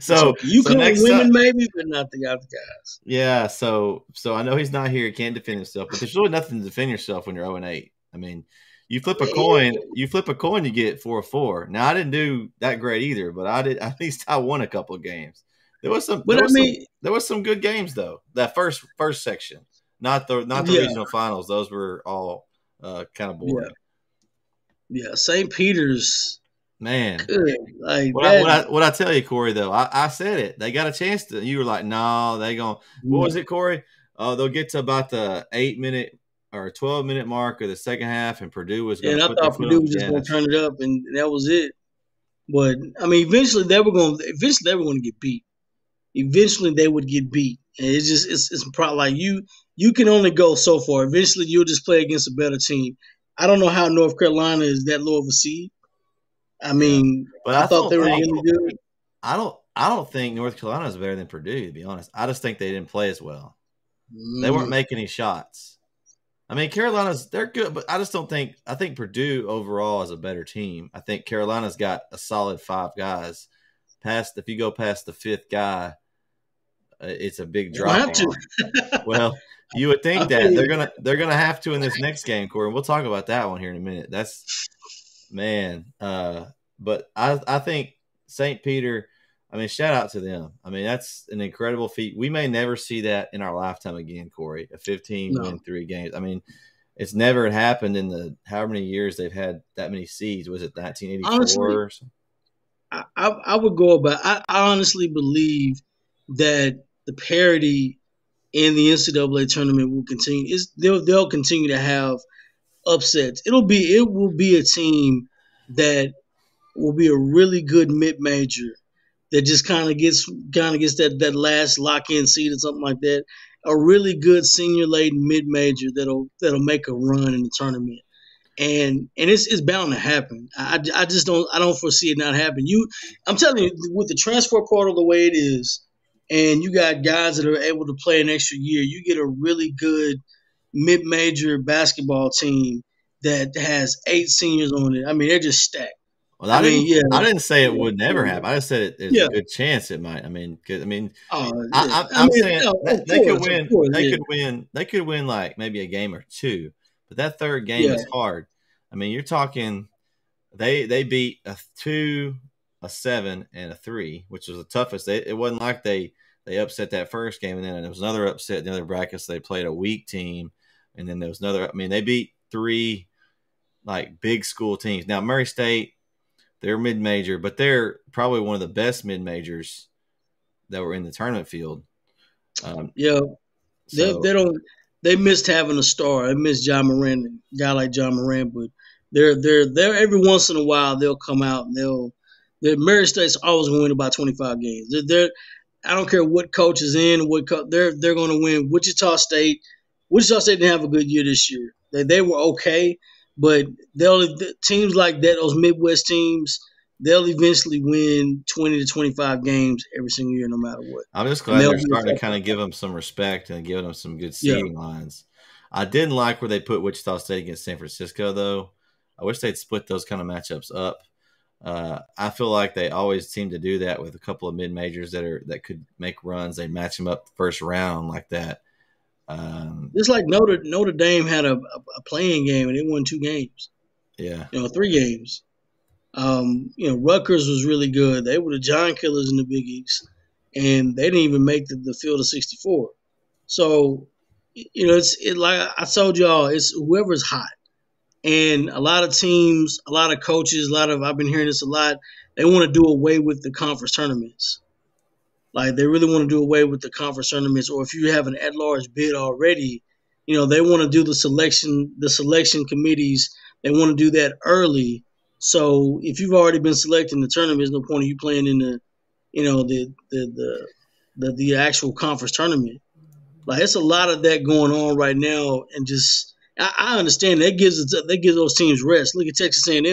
so UConn so women time, maybe, but not the other guys. Yeah. So so I know he's not here. He can't defend himself, but there's really nothing to defend yourself when you're 0 and 8. I mean, you flip a coin, you flip a coin, you get four or four. Now I didn't do that great either, but I did. At least I won a couple of games. There was some. But there I mean, some, there was some good games though. That first first section not the not the yeah. regional finals. Those were all uh, kind of boring. Yeah, yeah. St. Peter's. Man, good. like what, I, what, I, what I tell you, Corey. Though I, I said it, they got a chance to. You were like, no, they going. What was it, Corey? Oh, they'll get to about the eight minute or twelve minute mark of the second half, and Purdue was. going Yeah, and I thought Purdue was just going to turn it up, and that was it. But I mean, eventually they were going. Eventually they were going to get beat. Eventually they would get beat, and it's just it's it's pro- like you you can only go so far. Eventually, you'll just play against a better team. I don't know how North Carolina is that low of a seed. I mean, but I, I thought they were really good. I don't. I don't think North Carolina is better than Purdue. To be honest, I just think they didn't play as well. Mm. They weren't mm. making any shots. I mean, Carolina's they're good, but I just don't think. I think Purdue overall is a better team. I think Carolina's got a solid five guys. Past if you go past the fifth guy, it's a big drop. well, you would think <laughs> that they're gonna they're gonna have to in this next game, Corey. We'll talk about that one here in a minute. That's man. Uh, but I I think St. Peter. I mean, shout out to them. I mean, that's an incredible feat. We may never see that in our lifetime again, Corey. A 15 no. win three games. I mean, it's never happened in the how many years they've had that many seeds. Was it 1984 honestly, I, I would go about. I, I honestly believe that the parity in the NCAA tournament will continue. Is they'll they'll continue to have upsets. It'll be it will be a team that will be a really good mid major that just kind of gets kind of gets that that last lock in seed or something like that. A really good senior laden mid major that'll that'll make a run in the tournament. And and it's, it's bound to happen. I, I just don't I don't foresee it not happening. You, I'm telling you, with the transfer portal the way it is, and you got guys that are able to play an extra year, you get a really good mid-major basketball team that has eight seniors on it. I mean, they're just stacked. Well, I, I mean, yeah, I didn't say it would never happen. I just said it, there's yeah. a good chance it might. I mean, I mean, oh, I, am saying no, they course, could win. Course, they yeah. could win. They could win like maybe a game or two, but that third game yeah. is hard. I mean, you're talking they they beat a two, a seven, and a three, which was the toughest. They, it wasn't like they they upset that first game, and then there was another upset in the other brackets. They played a weak team, and then there was another. I mean, they beat three like big school teams. Now Murray State, they're mid major, but they're probably one of the best mid majors that were in the tournament field. Um, Yeah, they, so- they don't. They missed having a star. They missed Ja Morant, a guy like Ja Morant. But they're they're they're every once in a while they'll come out and they'll. The Murray State's always going to win about twenty five games. They're, they're I don't care what coach is in, what co- they're they're going to win. Wichita State, Wichita State didn't have a good year this year. They they were okay, but they'll teams like that, those Midwest teams, they'll eventually win twenty to twenty five games every single year, no matter what. I'm just glad they're starting to kind of give them some respect and giving them some good Yeah. seating lines. I didn't like where they put Wichita State against San Francisco, though. I wish they'd split those kind of matchups up. Uh, I feel like they always seem to do that with a couple of mid majors that are that could make runs. They match them up first round like that. Um, It's like Notre Notre Dame had a, a, playing game and they won two games, yeah, you know, three games. Um, you know, Rutgers was really good. They were the Giant Killers in the Big East, and they didn't even make the, the field of 64. So, you know, it's it like I told y'all, it's whoever's hot. And a lot of teams, a lot of coaches, a lot of I've been hearing this a lot. They want to do away with the conference tournaments. Like they really want to do away with the conference tournaments, or if you have an at-large bid already, you know they want to do the selection, the selection committees. They want to do that early. So if you've already been selected in the tournament, there's no point of you playing in the, you know, the the the the, the actual conference tournament. Like it's a lot of that going on right now, and just I, I understand that gives that gives those teams rest. Look at Texas A&M.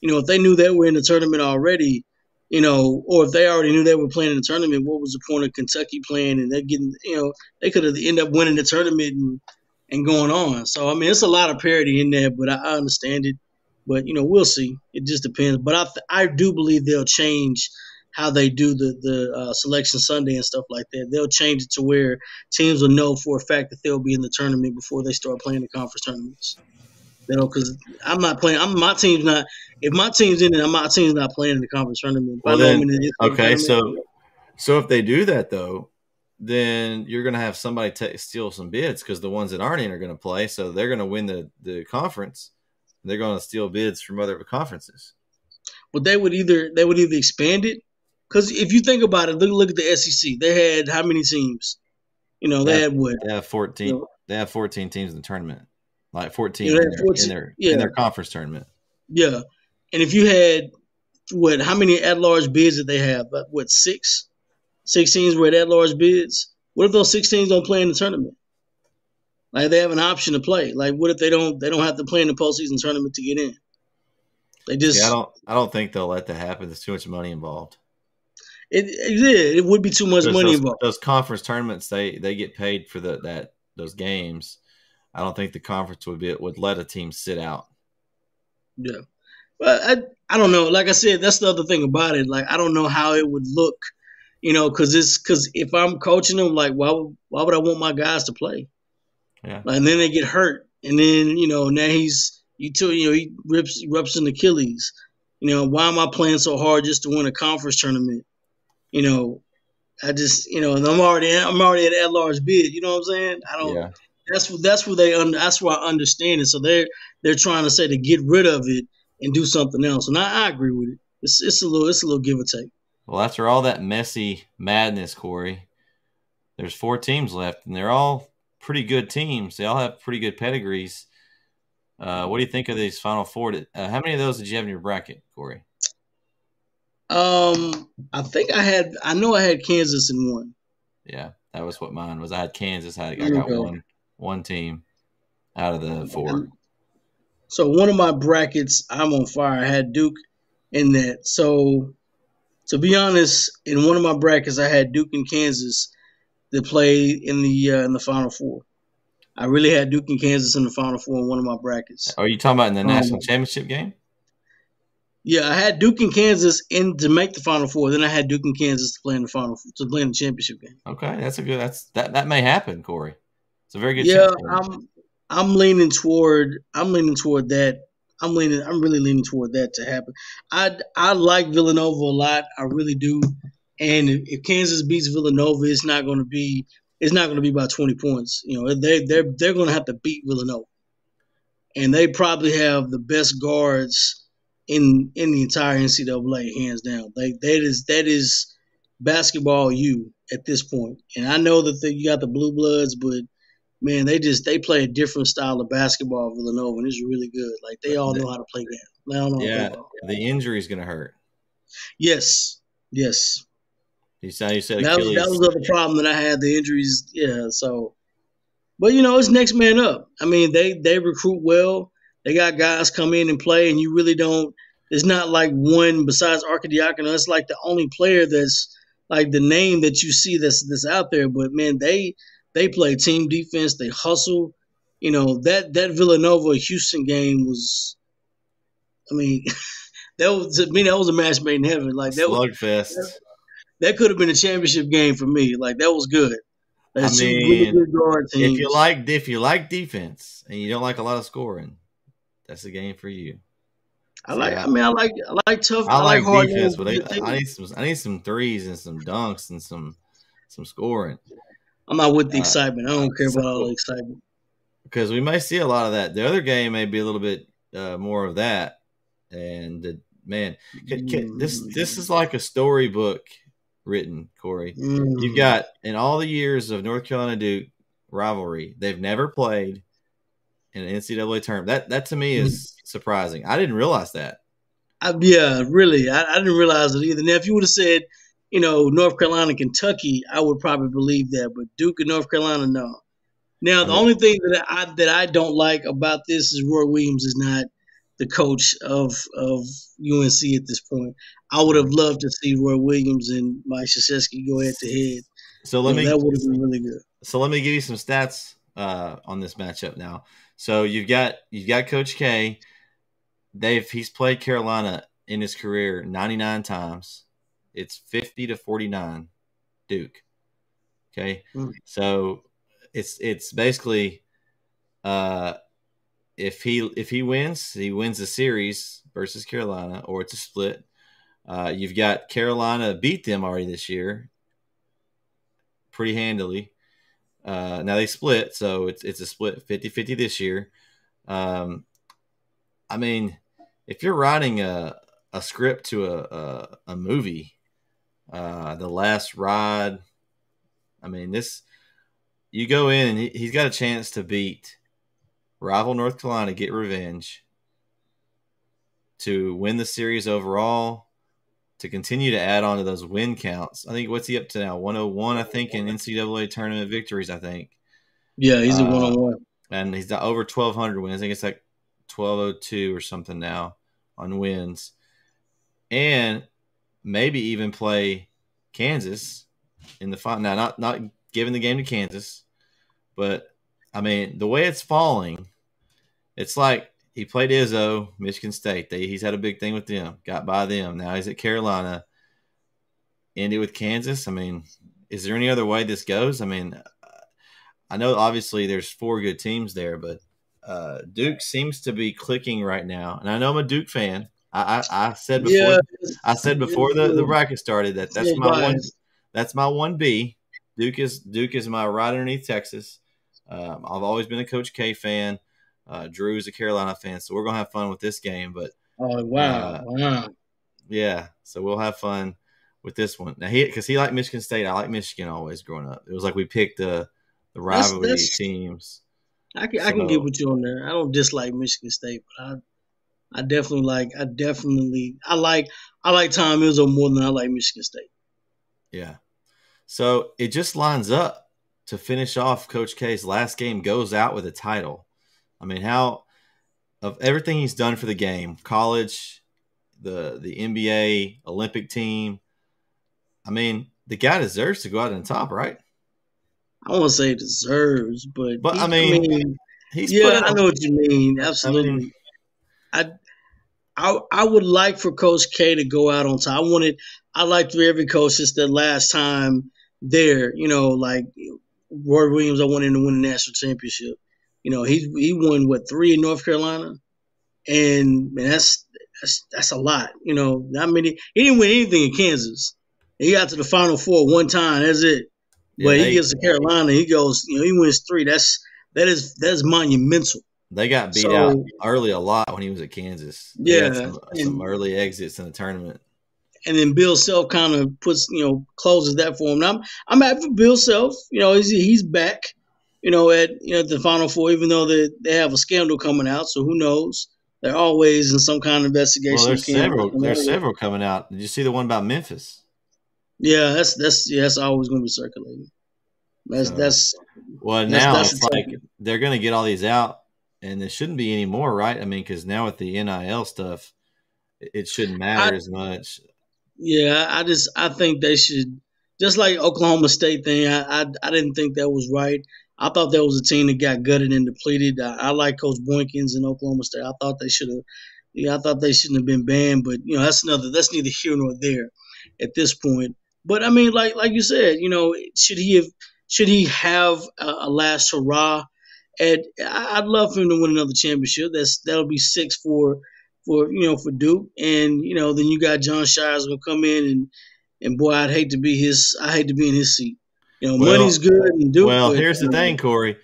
You know, if they knew they were in the tournament already, you know, or if they already knew they were playing in the tournament, what was the point of Kentucky playing and they're getting, you know, they could have ended up winning the tournament and, and going on. So I mean, it's a lot of parity in there, but I, I understand it. But you know, we'll see. It just depends. But I I do believe they'll change how they do the the uh, selection Sunday and stuff like that. They'll change it to where teams will know for a fact that they'll be in the tournament before they start playing the conference tournaments. You know, because I'm not playing. I'm my team's not. If my team's in it, my team's not playing in the conference tournament. Well, then- the okay, tournament, so so if they do that though, then you're going to have somebody ta steal some bids because the ones that aren't in are going to play, so they're going to win the the conference. They're going to steal bids from other conferences. but they would either they would either expand it because if you think about it, look look at the SEC. They had how many teams? You know, they Yeah. had what? They have fourteen. You know, They have fourteen teams in the tournament, like fourteen, Yeah, in, their, 14 in their yeah. in their conference tournament. Yeah, and if you had what? How many at-large bids did they have? But what six? Six teams were at at-large bids. What if those six teams don't play in the tournament? Like they have an option to play. Like what if they don't? They don't have to play in the postseason tournament to get in. They just See, I don't. I don't think they'll let that happen. There's too much money involved. It, it, yeah, it would be too much money those, involved. those conference tournaments, they they get paid for the that those games. I don't think the conference would be would let a team sit out. Yeah. Well, I, I don't know. Like I said, that's the other thing about it. Like I don't know how it would look, you know, because it's because if I'm coaching them, like why would why would I want my guys to play? Yeah. Like, and then they get hurt, and then you know now he's you too, you know he rips rips an Achilles. You know why am I playing so hard just to win a conference tournament? You know, I just you know and I'm already I'm already at at large bid. You know what I'm saying? I don't Yeah. that's that's where they un, that's where I understand it. So they're they're trying to say to get rid of it and do something else, and I, I agree with it. It's it's a little it's a little give or take. Well, after all that messy madness, Corey, there's four teams left, and they're all pretty good teams. They all have pretty good pedigrees. Uh, what do you think of these final four? Uh, how many of those did you have in your bracket, Corey? Um, I think I had I know I had Kansas in one. Yeah, that was what mine was. I had Kansas. I, I got go. one one team out of the four. So one of my brackets, I'm on fire. I had Duke in that. So to be honest, in one of my brackets, I had Duke and Kansas that played in the uh, in the Final Four. I really had Duke and Kansas in the Final Four in one of my brackets. Are you talking about in the Um, national championship game? Yeah, I had Duke and Kansas in to make the Final Four. Then I had Duke and Kansas to play in the final to play in the championship game. Okay, that's a good. That's that. That may happen, Corey. It's a very good. Yeah. I'm I'm leaning toward I'm leaning toward that I'm leaning. I'm really leaning toward that to happen. I I like Villanova a lot. I really do. And if, if Kansas beats Villanova, it's not going to be. It's not going to be by 20 points. You know, they they're they're going to have to beat Villanova, and they probably have the best guards in in the entire NCAA, hands down. Like that is that is basketball you at this point. And I know that the, you got the blue bloods, but man, they just they play a different style of basketball. Villanova, and it's really good. Like they all know how to play that. They all know yeah, the injury is going to hurt. Yes, yes. You said you said that was, that was the problem that I had. The injuries, yeah. So, but you know, it's next man up. I mean, they they recruit well. They got guys come in and play, and you really don't. It's not like one besides Arcidiacono. It's like the only player that's like the name that you see that's that's out there. But man, they they play team defense. They hustle. You know that that Villanova Houston game was. I mean, <laughs> that was I mean that was a match made in heaven. Like that slugfest. Was, that could have been a championship game for me. Like that was good. I mean, really if you like if you like defense and you don't like a lot of scoring, that's a game for you. I like. I mean, I like. I like tough. I, I like, like defense, but they, I need some. I need some threes and some dunks and some some scoring. I'm not with the uh, excitement. I don't care so, about all the excitement. Because we may see a lot of that. The other game may be a little bit uh, more of that. And the, man, can, can, this this is like a storybook written, Corey. Mm. You've got in all the years of North Carolina Duke rivalry, they've never played in an NCAA tournament. That that to me is surprising. I didn't realize that. I, yeah, really, I, I, didn't realize it either. Now, if you would have said, you know, North Carolina, Kentucky, I would probably believe that, but Duke and North Carolina, no. Now, the only thing that I that I don't like about this is Roy Williams is not the coach of of UNC at this point. I would have loved to see Roy Williams and Mike Krzyzewski go head to head. So let me that would have been really good. So let me give you some stats uh, on this matchup now. So you've got you've got Coach K. They've he's played Carolina in his career 99 times. It's 50 to 49 Duke. Okay. Mm. So it's it's basically uh if he if he wins, he wins the series versus Carolina or it's a split. Uh, you've got Carolina beat them already this year pretty handily. Uh, now they split, so it's it's a split 50-50 this year. Um, I mean, if you're writing a, a script to a, a, a movie, uh, The Last Ride, I mean, this, you go in and he, he's got a chance to beat rival North Carolina, get revenge, to win the series overall, to continue to add on to those win counts. I think what's he up to now? 101, I think, in NCAA tournament victories, I think. Yeah, he's a uh, one on one. And he's got over 1,200 wins. I think it's like 1,202 or something now on wins. And maybe even play Kansas in the final. Now, not, not giving the game to Kansas, but I mean, the way it's falling, it's like he played Izzo, Michigan State. They, he's had a big thing with them, got by them. Now he's at Carolina. Ended with Kansas. I mean, is there any other way this goes? I mean, I know obviously there's four good teams there, but uh, Duke seems to be clicking right now. And I know I'm a Duke fan. I, I, I said before yeah, I said before the, the bracket started that that's my one that's my one B. Duke is Duke is my right underneath Texas. Um, I've always been a Coach K fan. Uh, Drew's a Carolina fan, so we're gonna have fun with this game. But oh wow, uh, wow, yeah, so we'll have fun with this one. Now he because he liked Michigan State, I like Michigan always growing up. It was like we picked the the rivalry that's, that's, teams. I can so, I can get with you on there. I don't dislike Michigan State, but I I definitely like I definitely I like I like Tom Izzo more than I like Michigan State. Yeah. So it just lines up to finish off Coach K's last game goes out with a title. I mean, how of everything he's done for the game, college, the the NBA, Olympic team. I mean, the guy deserves to go out on top, right? I won't say deserves, but but he, I, mean, I mean, he's yeah, I know what you mean. Absolutely. I, mean, I, I I would like for Coach K to go out on top. I wanted I liked every coach since the last time there. You know, like Roy Williams, I wanted him to win a national championship. You know, he he won what three in North Carolina, and man, that's that's that's a lot. You know, not many. He didn't win anything in Kansas. He got to the Final Four one time. That's it. Yeah, but they- he gets to Carolina. He goes. You know, he wins three. That's that is that is monumental. They got beat So- out early a lot when he was at Kansas. They Yeah, some, some early exits in the tournament. And then Bill Self kind of puts you know closes that for him. Now, I'm I'm happy for Bill Self. You know, he's he's back. You know, at you know the Final Four, even though they they have a scandal coming out. So who knows? They're always in some kind of investigation. Well, there's several. There's several coming out. Did you see the one about Memphis? Yeah, that's that's yeah, that's always going to be circulating. That's So- that's Well, That's- now that's it's like they're going to get all these out, and there shouldn't be any more, right? I mean, because now with the NIL stuff, it- it shouldn't matter I- as much. yeah. I just I think they should just like Oklahoma State thing. I I, I didn't think that was right. I thought that was a team that got gutted and depleted. I, I like Coach Boynton in Oklahoma State. I thought they should have. Yeah, I thought they shouldn't have been banned, but you know that's another. That's neither here nor there at this point. But I mean, like like you said, you know, should he have should he have a, a last hurrah? And I'd love for him to win another championship. That's that'll be six for for you know for Duke, and you know then you got Jon Scheyer's gonna come in and and boy, I'd hate to be his. I hate to be in his seat. You know, Well- money's good and Duke. well, here's the thing, Corey.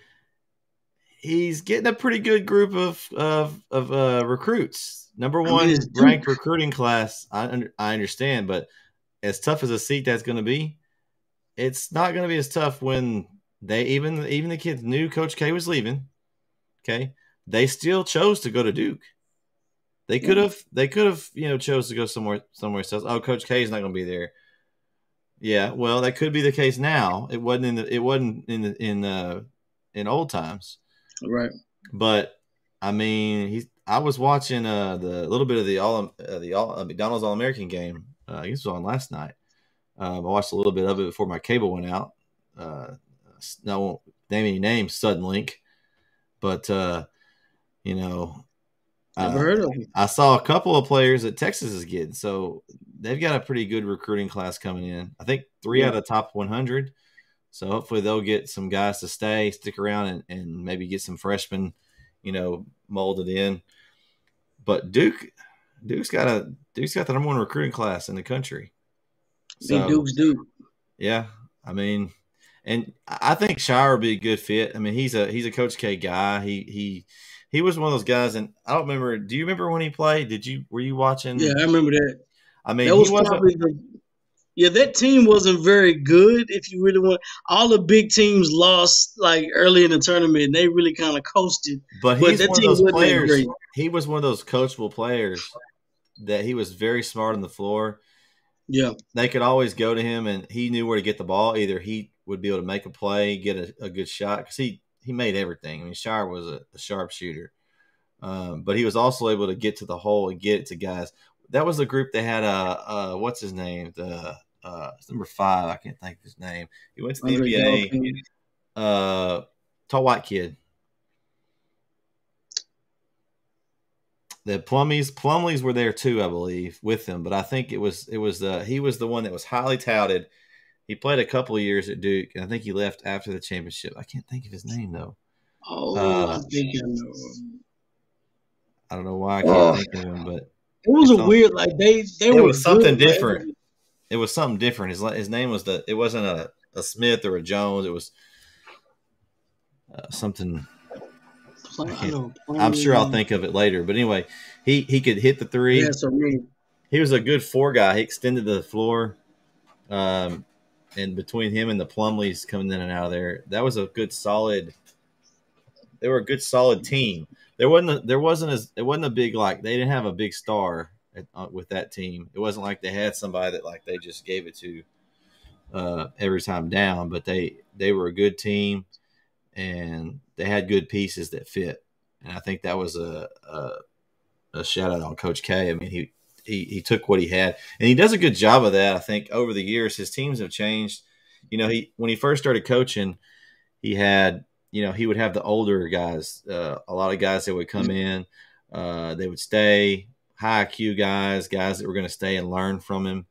He's getting a pretty good group of of, of uh, recruits. Number one it's Duke. ranked recruiting class. I I understand, but as tough as a seat that's going to be, it's not going to be as tough when they even even the kids knew Coach K was leaving. Okay, they still chose to go to Duke. They could have they could have you know chose to go somewhere somewhere else. Oh, Coach K is not going to be there. Yeah, well, that could be the case now. It wasn't in the it wasn't in the, in uh in old times. Right. But I mean, he's. I was watching uh the little bit of the all uh, the all, uh, McDonald's All American game. Uh, I guess it was on last night. Um, I watched a little bit of it before my cable went out. Uh, I won't name any names, Suddenlink, but uh, you know, Never uh, heard of him. I saw a couple of players that Texas is getting, so they've got a pretty good recruiting class coming in. I think three Yeah. out of the top 100. So hopefully they'll get some guys to stay, stick around, and, and maybe get some freshmen, you know, molded in. But Duke, Duke's got a Duke's got the number one recruiting class in the country. Mean, Duke's Duke. Yeah, I mean, and I think Scheyer would be a good fit. I mean, he's a he's a Coach K guy. He he he was one of those guys, and I don't remember. Do you remember when he played? Did you were you watching? Yeah, I remember that. I mean, that was probably the. Yeah, that team wasn't very good. If you really want, all the big teams lost like early in the tournament. And they really kind of coasted. but but he's that one of those wasn't players. He was one of those coachable players that he was very smart on the floor. Yeah, They could always go to him, and he knew where to get the ball. Either he would be able to make a play, get a, a good shot because he he made everything. I mean, Scheyer was a, a sharpshooter, um, but he was also able to get to the hole and get it to guys. That was the group that had uh, uh what's his name the uh number five I can't think of his name. He went to the Andre NBA. Uh, tall white kid. The Plumlees, Plumlees were there too, I believe, with them. But I think it was it was uh, he was the one that was highly touted. He played a couple of years at Duke, and I think he left after the championship. I can't think of his name though. Oh, Uh, I think I know. I don't know why I can't Oh. think of him, but It was a weird. Like they, they It were was something good, but different. it was something different. His his name was the. It wasn't a, a Smith or a Jones. It was uh, something. I know, I'm sure I'll think of it later. But anyway, he he could hit the three. Yeah, so he was a good four guy. He extended the floor, um, and between him and the Plumlees coming in and out of there, that was a good solid. They were a good solid team. There wasn't a, there wasn't as it wasn't a big like they didn't have a big star at, uh, with that team. It wasn't like they had somebody that like they just gave it to uh, every time down, but they they were a good team and they had good pieces that fit. And I think that was a, a a shout out on Coach K. I mean, he, he he took what he had, and he does a good job of that. I think over the years, his teams have changed. You know, he when he first started coaching, he had you know he would have the older guys, uh, a lot of guys that would come in, uh, they would stay, high IQ guys, guys that were going to stay and learn from him.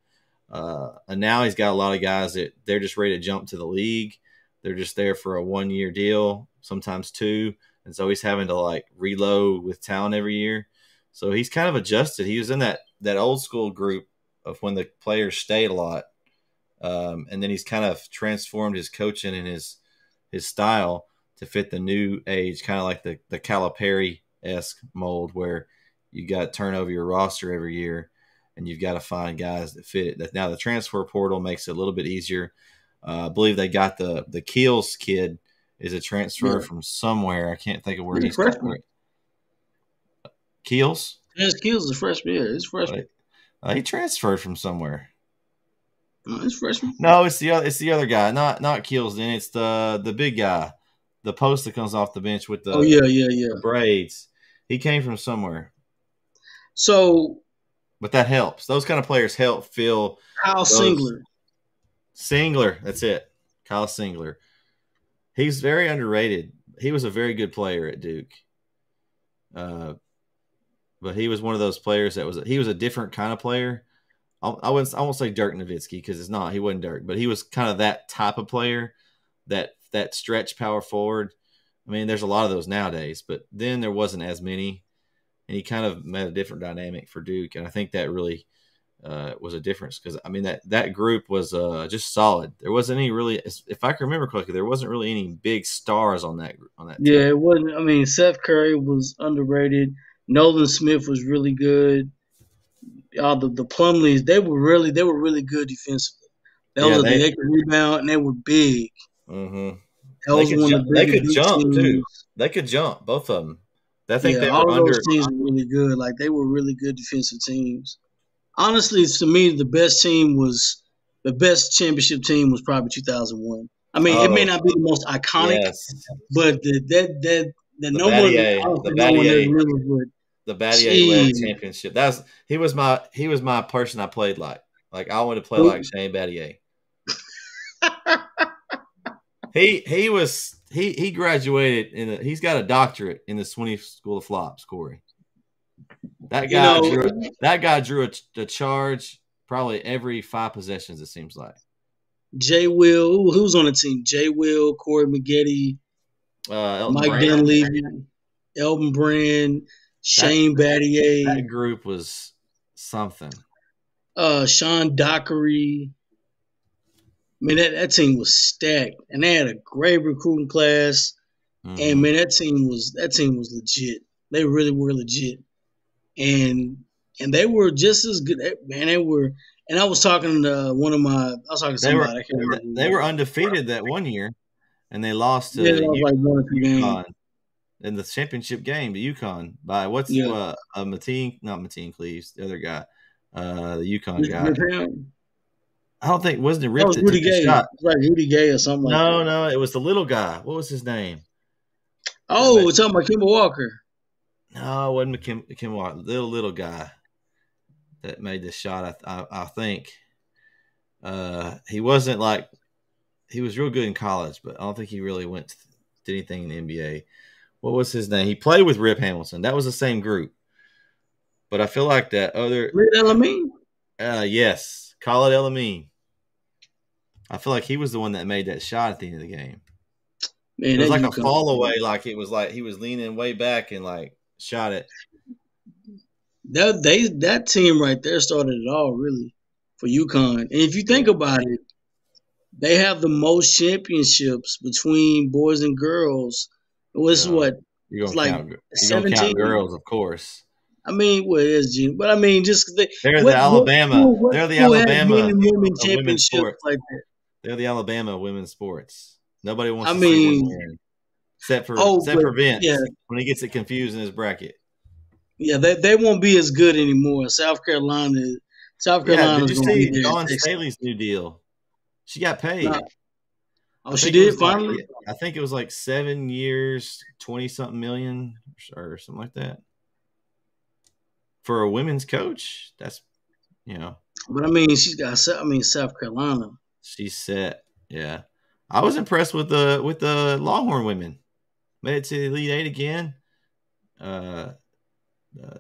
Uh, and now he's got a lot of guys that they're just ready to jump to the league. They're just there for a one year deal, sometimes two, and so he's having to like reload with talent every year. So he's kind of adjusted. He was in that that old school group of when the players stayed a lot, um, and then he's kind of transformed his coaching and his his style to fit the new age, kind of like the the Calipari esque mold, where you got to turn over your roster every year, and you've got to find guys that fit it. Now the transfer portal makes it a little bit easier. Uh, I believe they got the the Keels kid is a transfer Yeah. from somewhere. I can't think of where He's he's freshman. Keels. His skills is freshman. Yeah, he's freshman. Right. Uh, he transferred from somewhere. No, he's freshman. No, it's the other. It's the other guy, not not Keels. Then it's the the big guy, the post that comes off the bench with the, Oh yeah, yeah, yeah. braids. He came from somewhere, So but that helps. Those kind of players help fill Kyle Those- Singler. Singler. That's it, Kyle Singler. He's very underrated. He was a very good player at Duke. Uh, but he was one of those players that was he was a different kind of player. I, I wouldn't I won't say Dirk Nowitzki because it's not he wasn't Dirk, but he was kind of that type of player that that stretch power forward. I mean, there's a lot of those nowadays, but then there wasn't as many, and he kind of made a different dynamic for Duke, and I think that really uh, was a difference because I mean that that group was uh, just solid. There wasn't any really, if I can remember correctly, there wasn't really any big stars on that on that. Yeah, it wasn't. I mean, Seth Curry was underrated. Nolan Smith was really good. All the the Plumlees, they were really they were really good defensively. That Yeah, was they- they, they could rebound and they were big. Mm-hmm. That They was could one jump- of the they could jump, teams. too. They could jump, both of them. I think yeah, they all were of under. those teams were really good. Like they were really good defensive teams. Honestly, to me, the best team was the best championship team was probably 2001. I mean, it may Oh. not be the most iconic, Yes, but the, that that the, The no Battier, one, the think no one Battier. the Battier championship. That was he was my he was my person I played like. Like I wanted to play Who? like Shane Battier. <laughs> he he was he he graduated in a, he's got a doctorate in the Swinney School of Flops, Corey. That You guy know- drew that guy drew a, a charge probably every five possessions. It seems like. Jay Will, who, who was on the team? Jay Will, Corey Maggette, Uh, Elton Mike Brand. Dunleavy, Elvin Brand, Shane Battier, That group was something. uh, Sean Dockery. I mean, that, that team was stacked, and they had a great recruiting class. Mhm. And man, that team was that team was legit. They really were legit, and and they were just as good. Man, they were. And I was talking to one of my. I was talking to they were somebody. I can't remember they were undefeated that one year, and they lost to Yeah, like. UConn in the championship game to UConn by what's Yeah. uh, uh Mateen not Mateen Cleaves the other guy uh the UConn guy I don't think wasn't it That Rip was Rudy the Gay. shot It was like Rudy Gay or something like no that. no it was the little guy what was his name Oh, we're talking about Kemba Walker. no it wasn't Kim, Kim Walker little little guy that made the shot I, I I think uh he wasn't like he was real good in college but I don't think he really went to, did anything in the NBA what was his name? He played with Rip Hamilton. That was the same group. But I feel like that other, Red El-Amin. uh, yes, Khalid El-Amin. I feel like he was the one that made that shot at the end of the game. Man, It was like a fall away, like it was like he was leaning way back and like shot it. That they that team right there started it all really for UConn. And if you think about it, they have the most championships between boys and girls. It was Yeah. what You're gonna like count. You're gonna 17. count girls, of course. I mean, what is Gene? But I mean, just they, They're what- the Alabama. What, what They're the Alabama women of women's like that. They're the Alabama women's sports. Nobody wants I to see mean-. Except for Oh, except but- for Vince yeah. when he gets it confused in his bracket. Yeah, they, they won't be as good anymore. South Carolina, South Yeah, Carolina. did you see Dawn Staley's new deal? She got paid. Nah, Oh, she did was like- finally. I think it was like seven years, twenty something million, or something like that. For a women's coach, that's you know But I mean, she's got. Sou- I mean, South Carolina. she's set. Yeah, I was impressed with the with the Longhorn women. Made it to the Elite Eight again. Uh, uh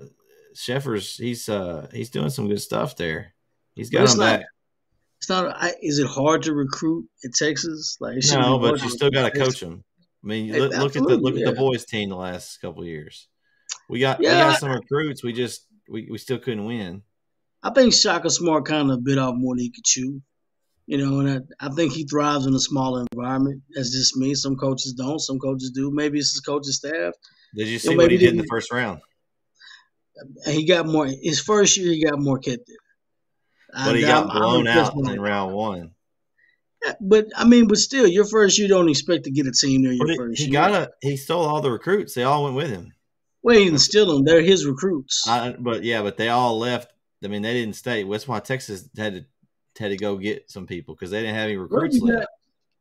Schaefer's, he's uh he's doing some good stuff there. He's got it's him not- back. It's not. I, is it hard to recruit in Texas? Like, No, but you still got to coach them. I mean, look, look at the look absolutely, at the boys team the last couple of years. We got we got some recruits. We just we, we still couldn't win. I think Shaka Smart kind of bit off more than he could chew. You know, and I, I think he thrives in a smaller environment. That's just me. Some coaches don't. Some coaches do. Maybe it's his coaching staff. Did you Yeah, see what he did in the first round? He got more. His first year, he got more kept But he got I'm- I'm blown out in round one. But I mean, but still, your first you don't expect to get a team there. Your he, first he year. got a he stole all the recruits. They all went with him. Well, he didn't steal them. They're his recruits. I, but yeah, but they all left. I mean, they didn't stay. That's why Texas had to had to go get some people because they didn't have any Well, recruits you, left. got,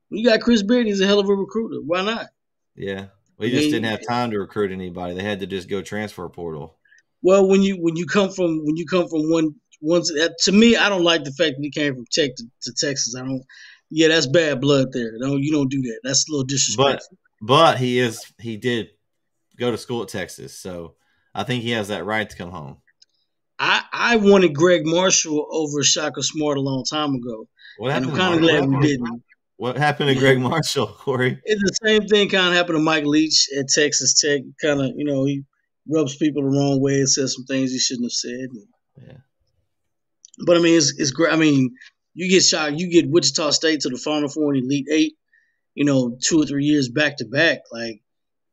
you got Chris Beard. He's a hell of a recruiter. Why not? Yeah, we I just didn't have time to recruit anybody. They had to just go transfer portal. Well, when you when you come from when you come from one once to me, I don't like the fact that he came from Tech to, to Texas. I don't. Yeah, that's bad blood there. No, you don't do that. That's a little disrespectful. But but he is he did go to school at Texas, so I think he has that right to come home. I I wanted Gregg Marshall over Shaka Smart a long time ago, What happened? I'm kind of glad we didn't. What happened to Gregg Marshall, <laughs> Corey? It's the same thing kind of happened to Mike Leach at Texas Tech. Kind of, you know, he rubs people the wrong way and says some things he shouldn't have said. Yeah. But I mean, it's it's great. I mean, you get shot, you get Wichita State to the Final Four and Elite Eight. You know, two or three years back to back. Like,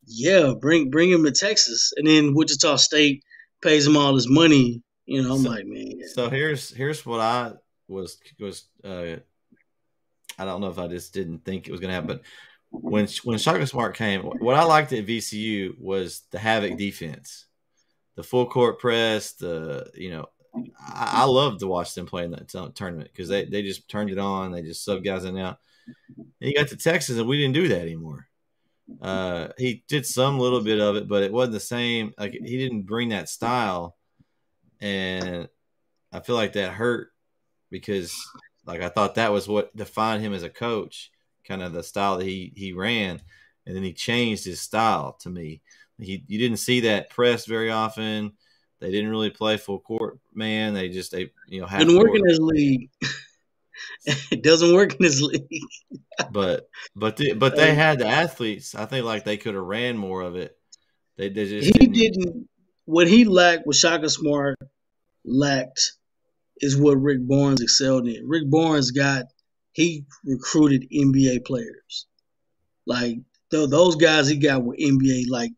yeah, bring bring him to Texas, and then Wichita State pays him all his money. You know, I'm So- like, man, So here's here's what I was was uh, I don't know if I just didn't think it was going to happen, but when when Shaka Smart came, what I liked at VCU was the havoc defense, the full court press, the you know. I, I loved to watch them play in that t- tournament because they, they just turned it on. They just sub guys in and out. And he got to Texas, and we didn't do that anymore. Uh, he did some little bit of it, but it wasn't the same. Like he didn't bring that style, and I feel like that hurt because like I thought that was what defined him as a coach, kind of the style that he he ran, and then he changed his style to me. He you didn't see that press very often. They didn't really play full court man. They just they you know half didn't work in this league. <laughs> it doesn't work in this league. but but the, but they had the athletes. I think like they could have ran more of it. They, they just he didn't. didn't. What he lacked, what Shaka Smart lacked, is what Rick Barnes excelled in. Rick Barnes got he recruited NBA players, like th- those guys he got were NBA like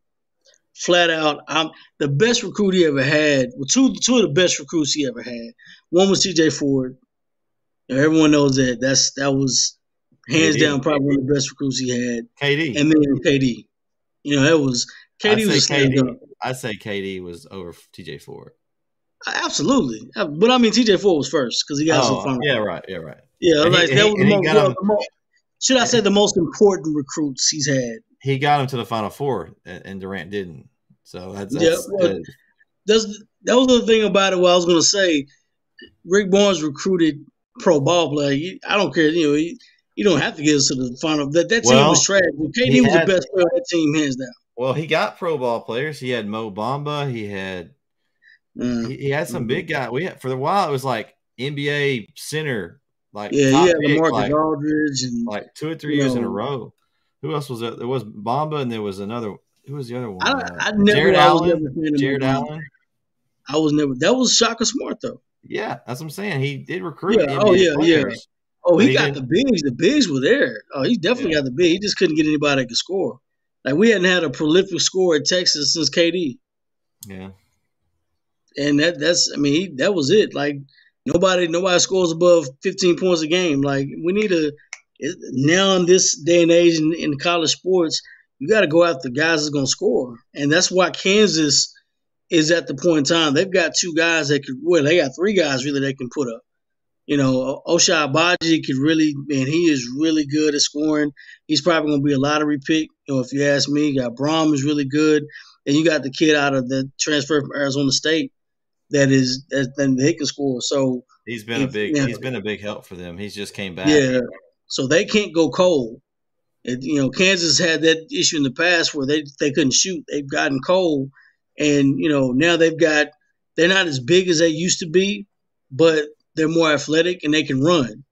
flat out. I'm the best recruit he ever had. Well, two two of the best recruits he ever had. One was T.J. Ford. And everyone knows that. That's that was hands KD. down probably one of the best recruits he had. KD. And then KD. You know that was KD was KD. I'd say KD was over TJ Ford. Absolutely, Uh, but I mean, TJ Ford was first because he got some Oh, fun. yeah, right, yeah, right. yeah, And he- like and that he- was the most, well, the mo- Should I say the most important recruits he's had? He got him to the Final Four, and, and Durant didn't. So that's, Yeah, that's well, good. That's that was the thing about it. What I was going to say, Rick Barnes recruited pro ball player. I don't care. You know, you, you don't have to get us to the final. That that team Well, was trash. KD was had- the best player on that team, hands down. Well, he got pro ball players. He had Mo Bamba. He had Uh, he, he had some big guy. We had, for a while it was like NBA center, like yeah, had pick, like, Aldridge and like two or three years in a row. Who else was there? There was Bamba, and there was another. Who was the other one? I, Uh, never Jarrett I Allen. never a fan of Jarrett Allen. I was never. That was Shaka Smart though. Yeah, that's what I'm saying. He did recruit. Yeah, oh, yeah, yeah. Oh, he, he got didn't- the bigs. The bigs were there. Oh, he definitely Yeah. got the big. He just couldn't get anybody that could score. Like we hadn't had a prolific score at Texas since KD, Yeah. and that that's. I mean, he, that was it. Like nobody nobody scores above 15 points a game. Like we need a it- now in this day and age in, in college sports, you got to go after guys that's going to score, and that's why Kansas is at the point in time they've got two guys that could. Well, they got three guys really they can put up. You know, Ochai Agbaji could really, man, he is really good at scoring. He's probably going to be a lottery pick. You know, if you ask me, you got Braun is really good, and you got the kid out of the transfer from Arizona State that is that, that they can score. So He's been a If- big yeah. he's been a big help for them. He's just came back. yeah, so they can't go cold. And, you know, Kansas had that issue in the past where they they couldn't shoot. They've gotten cold, and you know now they've got they're not as big as they used to be, but they're more athletic and they can run.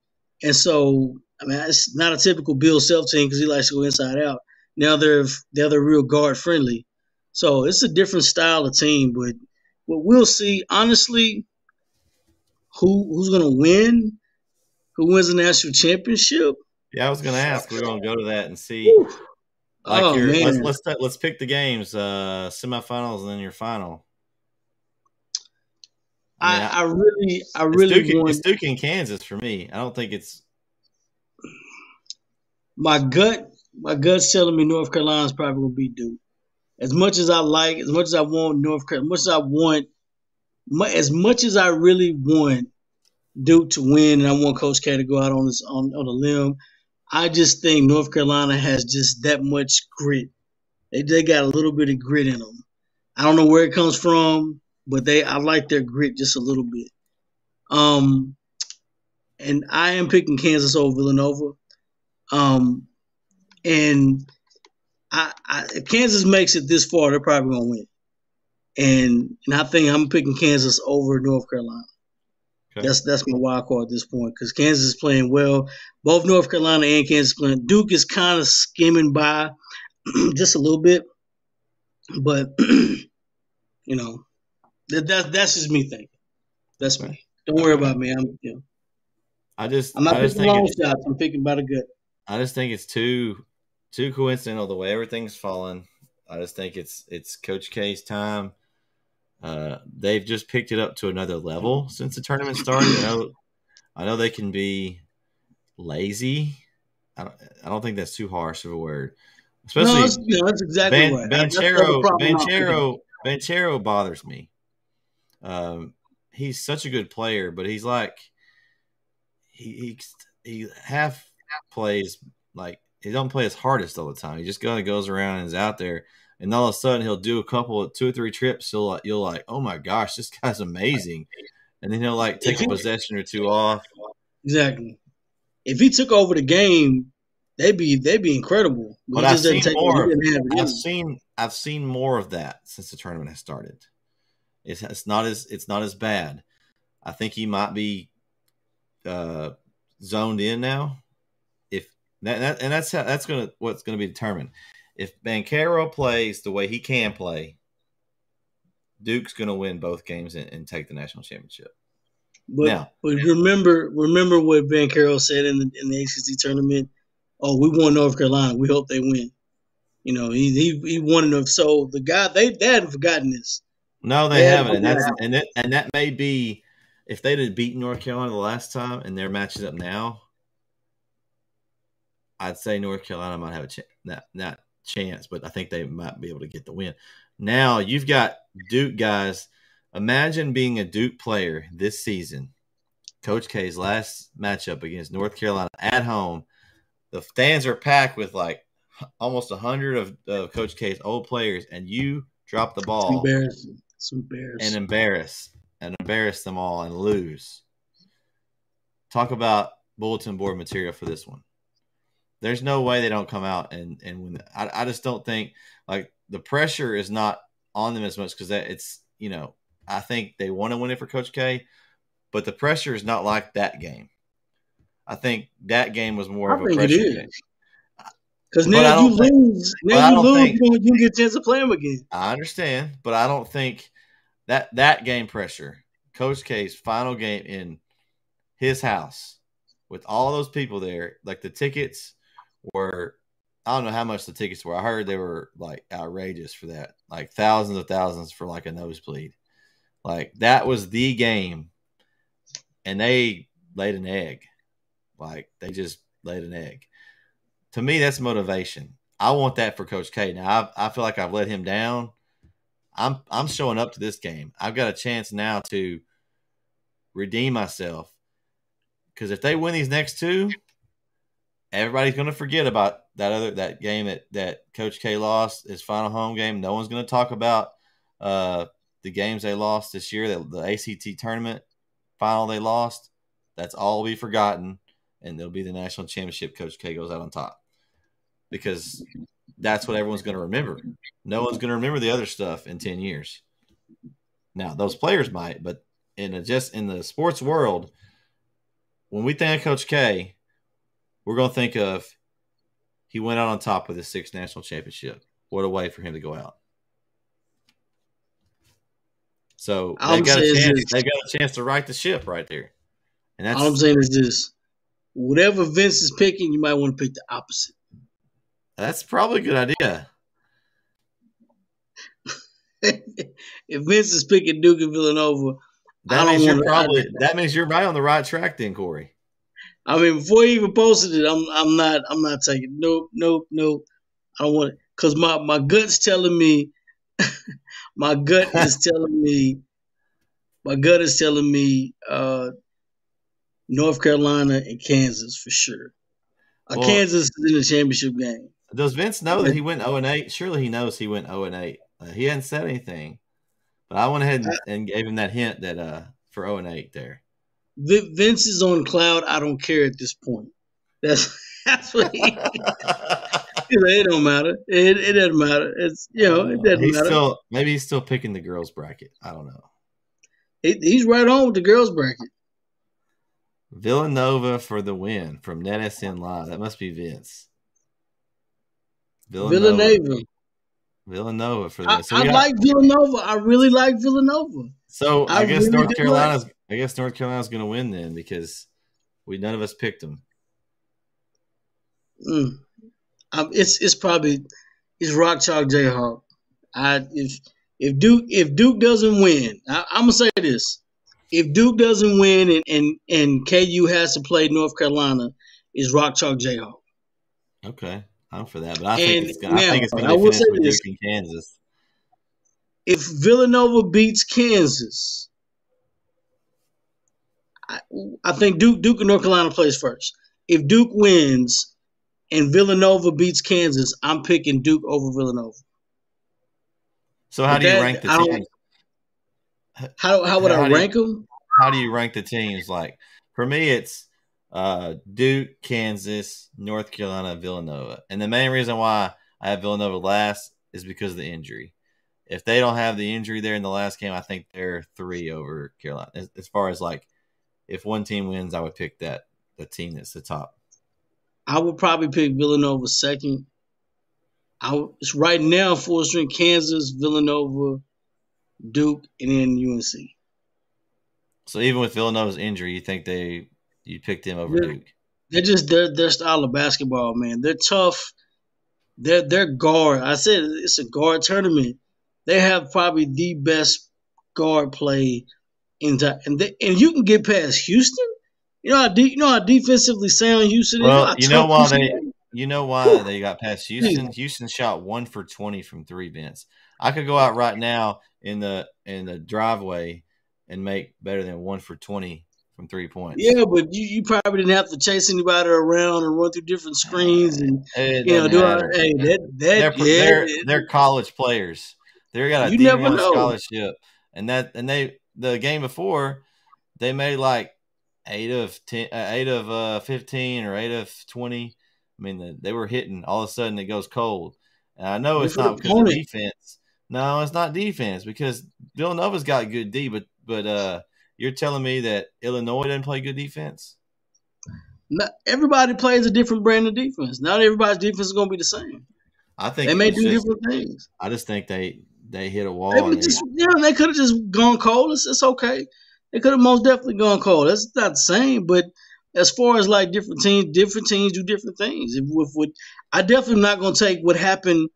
And so, I mean, it's not a typical Bill Self team because he likes to go inside out. Now they're now they're real guard friendly. So it's a different style of team, but what we'll see, honestly, who who's gonna win? Who wins the national championship? Yeah, I was going to ask. We're going to go to that and see. Whew. Like oh your, let's man, let's let's pick the games, uh, semifinals, and then your final. I mean, I, I really, I really Duke, want it's Duke in Kansas for me. I don't think it's my gut. My gut's telling me North Carolina's probably gonna beat Duke. As much as I like, as much as I want North Carolina, as much as I want, as much as I really want Duke to win, and I want Coach K to go out on this on, on a limb. I just think North Carolina has just that much grit. They they got a little bit of grit in them. I don't know where it comes from, but they I like their grit just a little bit. Um, and I am picking Kansas over Villanova. Um, and I, I if Kansas makes it this far, they're probably gonna win. And and I think I'm picking Kansas over North Carolina. Okay. That's that's my wild card at this point because Kansas is playing well. Both North Carolina and Kansas playing. Duke is kind of skimming by <clears throat> just a little bit, but <clears throat> you know that, that that's just me thinking. That's me. Don't worry about me. I'm you know, I just I'm not I just picking think long shots. I'm picking by the gut. I just think it's too too coincidental the way everything's fallen. I just think it's it's Coach K's time. Uh, they've just picked it up to another level since the tournament started. I know, I know they can be lazy. I don't, I don't think that's too harsh of a word. No, Especially that's, you know, that's exactly Ban- right. That's Banchero, Banchero, Banchero bothers me. Um, he's such a good player, but he's like he he, he half plays like he don't play his hardest all the time. He just kind of goes around and is out there, and all of a sudden he'll do a couple of two or three trips. He'll like you'll like, oh my gosh, this guy's amazing, and then he'll like take a possession or two off. Exactly. If he took over the game, they'd be they'd be incredible. But I've seen take more. He didn't have it in I've seen I've seen more of that since the tournament has started. It's, it's not as it's not as bad. I think he might be uh, zoned in now. If that, that and that's how, that's gonna what's gonna be determined. If Banchero plays the way he can play, Duke's gonna win both games and, and take the national championship. But Now- but remember remember what Banchero said in the in the ACC tournament. Oh, we won North Carolina. We hope they win. You know, he he he wanted them. So the guy they they hadn't forgotten this. No, they Yeah, haven't, and that's and that and that may be if they'd have beaten North Carolina the last time and they're matching up now. I'd say North Carolina might have a chance, not not chance, but I think they might be able to get the win. Now you've got Duke guys. Imagine being a Duke player this season. Coach K's last matchup against North Carolina at home. The stands are packed with like almost a hundred of, Coach K's old players, and you drop the It's ball embarrassing. It's embarrassing. and embarrass and embarrass them all and lose. Talk about bulletin board material for this one. There's no way they don't come out and and win. I, I just don't think like the pressure is not on them as much because that it's you know I think they want to win it for Coach K, but the pressure is not like that game. I think that game was more I of a pressure game. Because now you think- lose. Now you lose. think- you get a chance to play them again. I understand, but I don't think that that game pressure, Coach K's final game in his house with all those people there, like the tickets were I don't know how much the tickets were. I heard they were like outrageous for that. Like thousands of thousands for like a nosebleed. Like that was the game. And they laid an egg. Like they just laid an egg. To me, that's motivation. I want that for Coach K. Now I, I feel like I've let him down. I'm I'm showing up to this game. I've got a chance now to redeem myself. Because if they win these next two, everybody's going to forget about that other that game that that Coach K lost his final home game. No one's going to talk about uh, the games they lost this year. The, the ACC tournament final they lost. That's all be forgotten, and it'll be the national championship. Coach K goes out on top because that's what everyone's going to remember. No one's going to remember the other stuff in ten years. Now those players might, but in a, just in the sports world, when we think of Coach K, we're going to think of he went out on top with his sixth national championship. What a way for him to go out. So All they've I'm got a chance. They've got a chance to right the ship right there. And that's All I'm saying is this: whatever Vince is picking, you might want to pick the opposite. that's probably a good idea. <laughs> if Vince is picking Duke and Villanova, That means you're probably that means you're right on the right track then, Corey. I mean, before he even posted it, I'm I'm not I'm not taking nope nope nope. I don't want it because my my gut's telling me, <laughs> my gut <laughs> is telling me, my gut is telling me, uh, North Carolina and Kansas for sure. Uh, Well- Kansas is in the championship game. Does Vince know that he went 0 and 8? Surely he knows he went 0 and 8. Uh, he hadn't said anything, but I went ahead and, and gave him that hint that uh for 0 and 8 there. Vi- Vince is on cloud. I don't care at this point. That's <laughs> that's what he. <laughs> It don't matter. It, it doesn't matter. It's you know it doesn't he's matter. still maybe he's still picking the girls bracket. I don't know. He- he's right on with the girls bracket. Villanova for the win from NetSN Live. That must be Vince. Villanova. Villanova. Villanova for the I, win. So, I we got- like Villanova. I really like Villanova. so I, I guess really North Carolina's I guess North Carolina's going to win then because we none of us picked them. Mm. Um, it's it's probably it's Rock Chalk Jayhawk. I if if Duke if Duke doesn't win, I, I'm gonna say this: if Duke doesn't win and and and KU has to play North Carolina, is Rock Chalk Jayhawk. Okay, I'm for that, but I think And it's gonna, I now, think it's going I will finish say with this. Duke and Kansas. If Villanova beats Kansas, I, I think Duke Duke and North Carolina plays first. If Duke wins and Villanova beats Kansas, I'm picking Duke over Villanova. So how But do you that- rank the teams? How how would How I do you- rank them? How do you rank the teams? Like for me, it's uh, Duke, Kansas, North Carolina, Villanova, and the main reason why I have Villanova last is because of the injury. If they don't have the injury there in the last game, I think they're three over Carolina. As, as far as like, if one team wins, I would pick that the team that's the top. I would probably pick Villanova second. I right now full string Kansas, Villanova, Duke, and then UNC. So even with Villanova's injury, you think they you pick them over Yeah. Duke? They're just their their style of basketball, man. They're tough. They're they're guard. I said it's a guard tournament. They have probably the best guard play time, and they, and you can get past Houston. You know how de- you know how defensively sound Houston is. Well, how you know why they you know why they got past Houston. Houston shot one for twenty from three Vince. I could go out right now in the in the driveway and make better than one for twenty from three points. Yeah, but you, you probably didn't have to chase anybody around and run through different screens and eh, It you know do hey that they're, that they're, yeah, they're, they're college players. They got a You D never one scholarship, and that and they the game before they made like eight of ten, uh, eight of uh, fifteen or eight of twenty. I mean, the, they were hitting. All of a sudden, it goes cold. And I know Good it's not because of defense. No, it's not defense because Villanova's got good D, but but uh, you're telling me that Illinois doesn't play good defense? not, everybody plays a different brand of defense. Not everybody's defense is going to be the same. I think They may do just- different things. I just think they they hit a wall. They, and they- just, yeah, they could have just gone cold. It's, it's okay. They could have most definitely gone cold. That's not the same. But as far as like different teams, different teams do different things. If, with, with, I definitely am not going to take what happened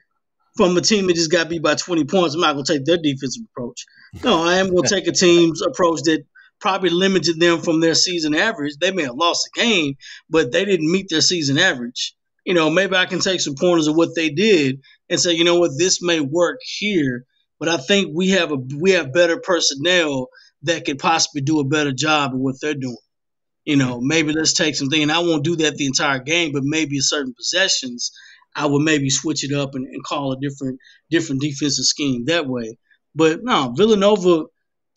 from a team that just got beat by 20 points. I'm not going to take their defensive approach. No, I am going to take a <laughs> team's approach that probably limited them from their season average. They may have lost the game, but they didn't meet their season average. You know, maybe I can take some pointers of what they did and say, you know what, this may work here, but I think we have a we have better personnel that could possibly do a better job of what they're doing. You know, maybe let's take something, and I won't do that the entire game, but maybe certain possessions, I would maybe switch it up and, and call a different different defensive scheme that way. But no, Villanova,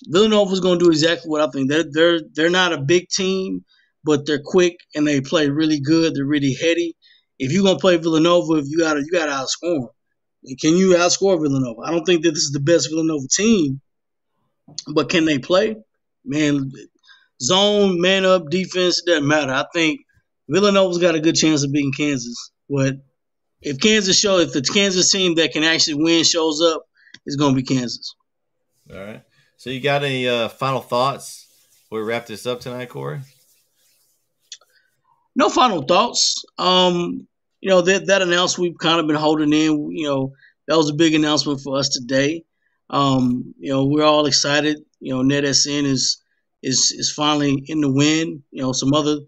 Villanova's going to do exactly what I think. They're they're they're not a big team, but they're quick and they play really good. They're really heady. If you're gonna play Villanova, if you gotta you gotta outscore them. Can you outscore Villanova? I don't think that this is the best Villanova team, but can they play? Man, zone, man up, defense, doesn't matter. I think Villanova's got a good chance of beating Kansas. But if Kansas show, if the Kansas team that can actually win shows up, it's gonna be Kansas. All right. So you got any uh, final thoughts? We wrap this up tonight, Corey. No final thoughts. Um, you know that that announcement we've kind of been holding in. You know that was a big announcement for us today. Um, you know we're all excited. You know NetSN is is is finally in the win. You know some other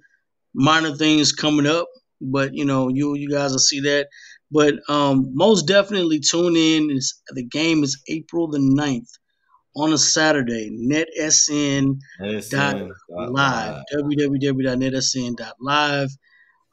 minor things coming up, but you know you you guys will see that. But um, most definitely tune in. Is the game is April the 9th on a Saturday. NetSN dot live www.netsn.live.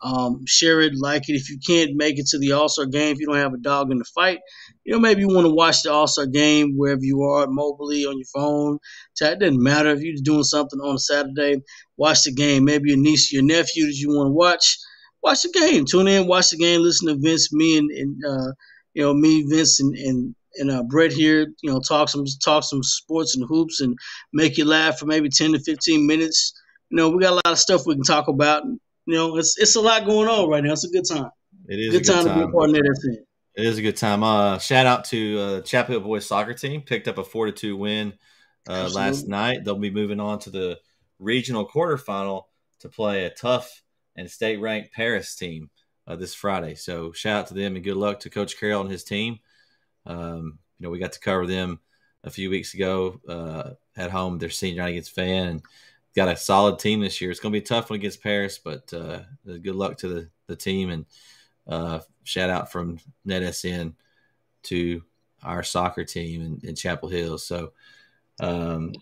Um, share it, like it. If you can't make it to the All Star game, if you don't have a dog in the fight, you know maybe you want to watch the All Star game wherever you are, mobily on your phone. It doesn't matter if you're doing something on a Saturday. Watch the game. Maybe your niece, your nephew that you want to watch. Watch the game. Tune in, watch the game. Listen to Vince, me, and, and uh, you know me, Vince, and, and and uh, Brett here, you know, talk some talk some sports and hoops and make you laugh for maybe ten to fifteen minutes. You know, we got a lot of stuff we can talk about. You know, it's it's a lot going on right now. It's a good time. It is good, a good time, time, to be a part of that It is a good time. Uh, shout out to uh, Chapel Hill boys soccer team. Picked up a four to two win uh, last night. They'll be moving on to the regional quarterfinal to play a tough and state ranked Paris team uh, this Friday. So shout out to them and good luck to Coach Carroll and his team. Um, you know, we got to cover them a few weeks ago uh, at home. Their senior night against Fan and got a solid team this year. It's going to be tough one against Paris, but uh, good luck to the, the team and uh, shout out from NetSN to our soccer team in, in Chapel Hill. So, um,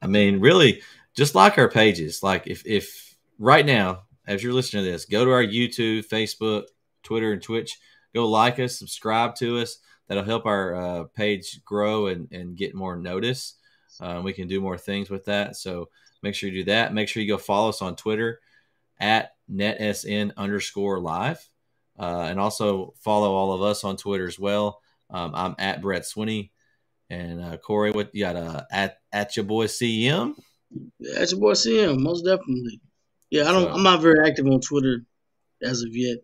I mean, really, just like our pages. Like if if right now, as you're listening to this, go to our YouTube, Facebook, Twitter, and Twitch. Go like us, subscribe to us. That'll help our uh, page grow and, and get more notice. Um, we can do more things with that. So make sure you do that. Make sure you go follow us on Twitter at netsn underscore live. Uh, and also follow all of us on Twitter as well. Um, I'm at Brett Swinney. And uh, Corey, what you got? Uh, at at your boy CM. At your boy CM, most definitely. Yeah, I don't. So, I'm not very active on Twitter as of yet.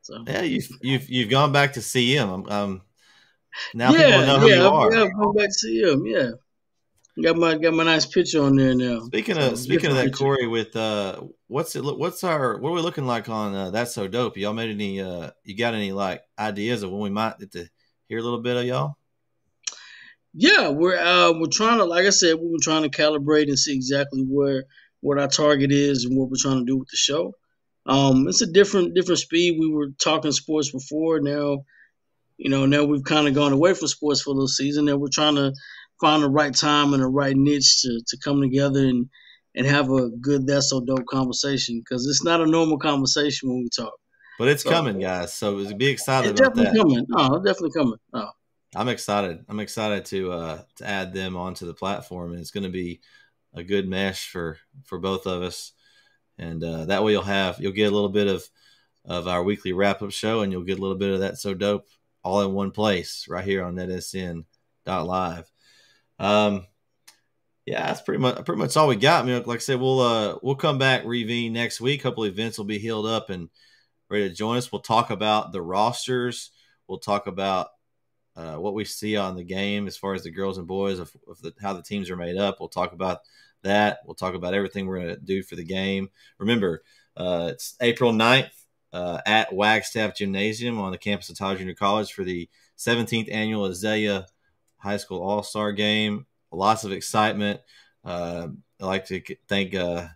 So yeah, you've you've you've gone back to CM. Um, now yeah, people know who yeah, you are. Yeah, I'm going back to CM. Yeah, got my got my nice picture on there now. Speaking so, of speaking of that, picture. Corey, with uh, what's it? What's our what are we looking like on uh, that's so dope? Y'all made any? Uh, you got any like ideas of when we might get to hear a little bit of y'all? Yeah, we're uh, we're trying to, like I said, we are trying to calibrate and see exactly where what our target is and what we're trying to do with the show. Um, it's a different different speed. We were talking sports before. Now, you know, now we've kind of gone away from sports for a little season. Now we're trying to find the right time and the right niche to, to come together and and have a good that's so dope conversation because it's not a normal conversation when we talk. But it's so, coming, guys. So be excited it's about definitely that. coming. Oh, definitely coming. Oh. I'm excited. I'm excited to uh, to add them onto the platform, and it's going to be a good mesh for for both of us. And uh, that way, you'll have you'll get a little bit of of our weekly wrap up show, and you'll get a little bit of that so dope all in one place right here on netsn.live. Um, yeah, that's pretty much pretty much all we got. I mean, like I said, we'll uh we'll come back revene next week. Hopefully, Vince will be healed up and ready to join us. We'll talk about the rosters. We'll talk about uh, what we see on the game as far as the girls and boys of, of the, how the teams are made up. We'll talk about that. We'll talk about everything we're going to do for the game. Remember, uh, it's April 9th uh, at Wagstaff Gymnasium on the campus of Tyler Junior College for the 17th annual Azalea High School All Star Game. Lots of excitement. Uh, I'd like to thank uh,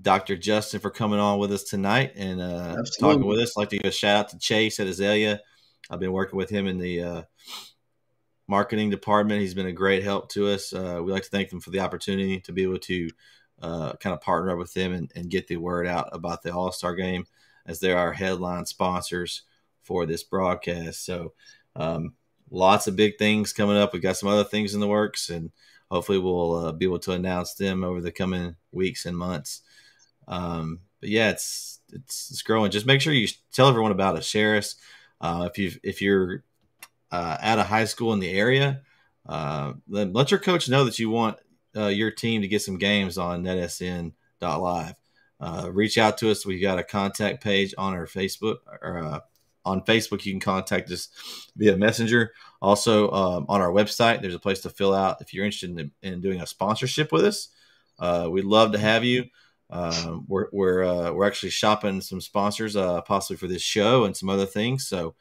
Dr. Justin for coming on with us tonight and uh, talking with us. I'd like to give a shout out to Chase at Azalea I've been working with him in the uh, marketing department. He's been a great help to us. Uh, we like to thank them for the opportunity to be able to uh, kind of partner up with them and, and, get the word out about the All Star game as they're our headline sponsors for this broadcast. So, um, lots of big things coming up. We've got some other things in the works, and hopefully, we'll uh, be able to announce them over the coming weeks and months. Um, but yeah, it's, it's it's growing. Just make sure you tell everyone about us. Share us. Uh, if you if you're uh, at a high school in the area, uh, then let your coach know that you want uh, your team to get some games on netsn.live. Uh, reach out to us. We've got a contact page on our Facebook or uh, on Facebook, you can contact us via Messenger. Also, um, on our website, there's a place to fill out if you're interested in, in doing a sponsorship with us. Uh, we'd love to have you. Um, we're we're uh, we're actually shopping some sponsors, uh, possibly for this show and some other things. So,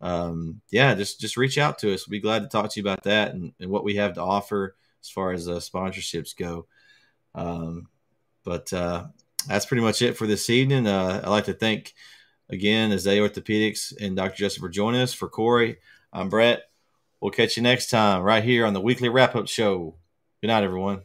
um, yeah, just just reach out to us. We'd be glad to talk to you about that and, and what we have to offer as far as uh, sponsorships go. Um, but uh, that's pretty much it for this evening. I'd like to thank again Azalea Orthopedics and Dr. Justin for joining us. For Corey, I'm Brett. We'll catch you next time right here on the weekly wrap up show. Good night, everyone.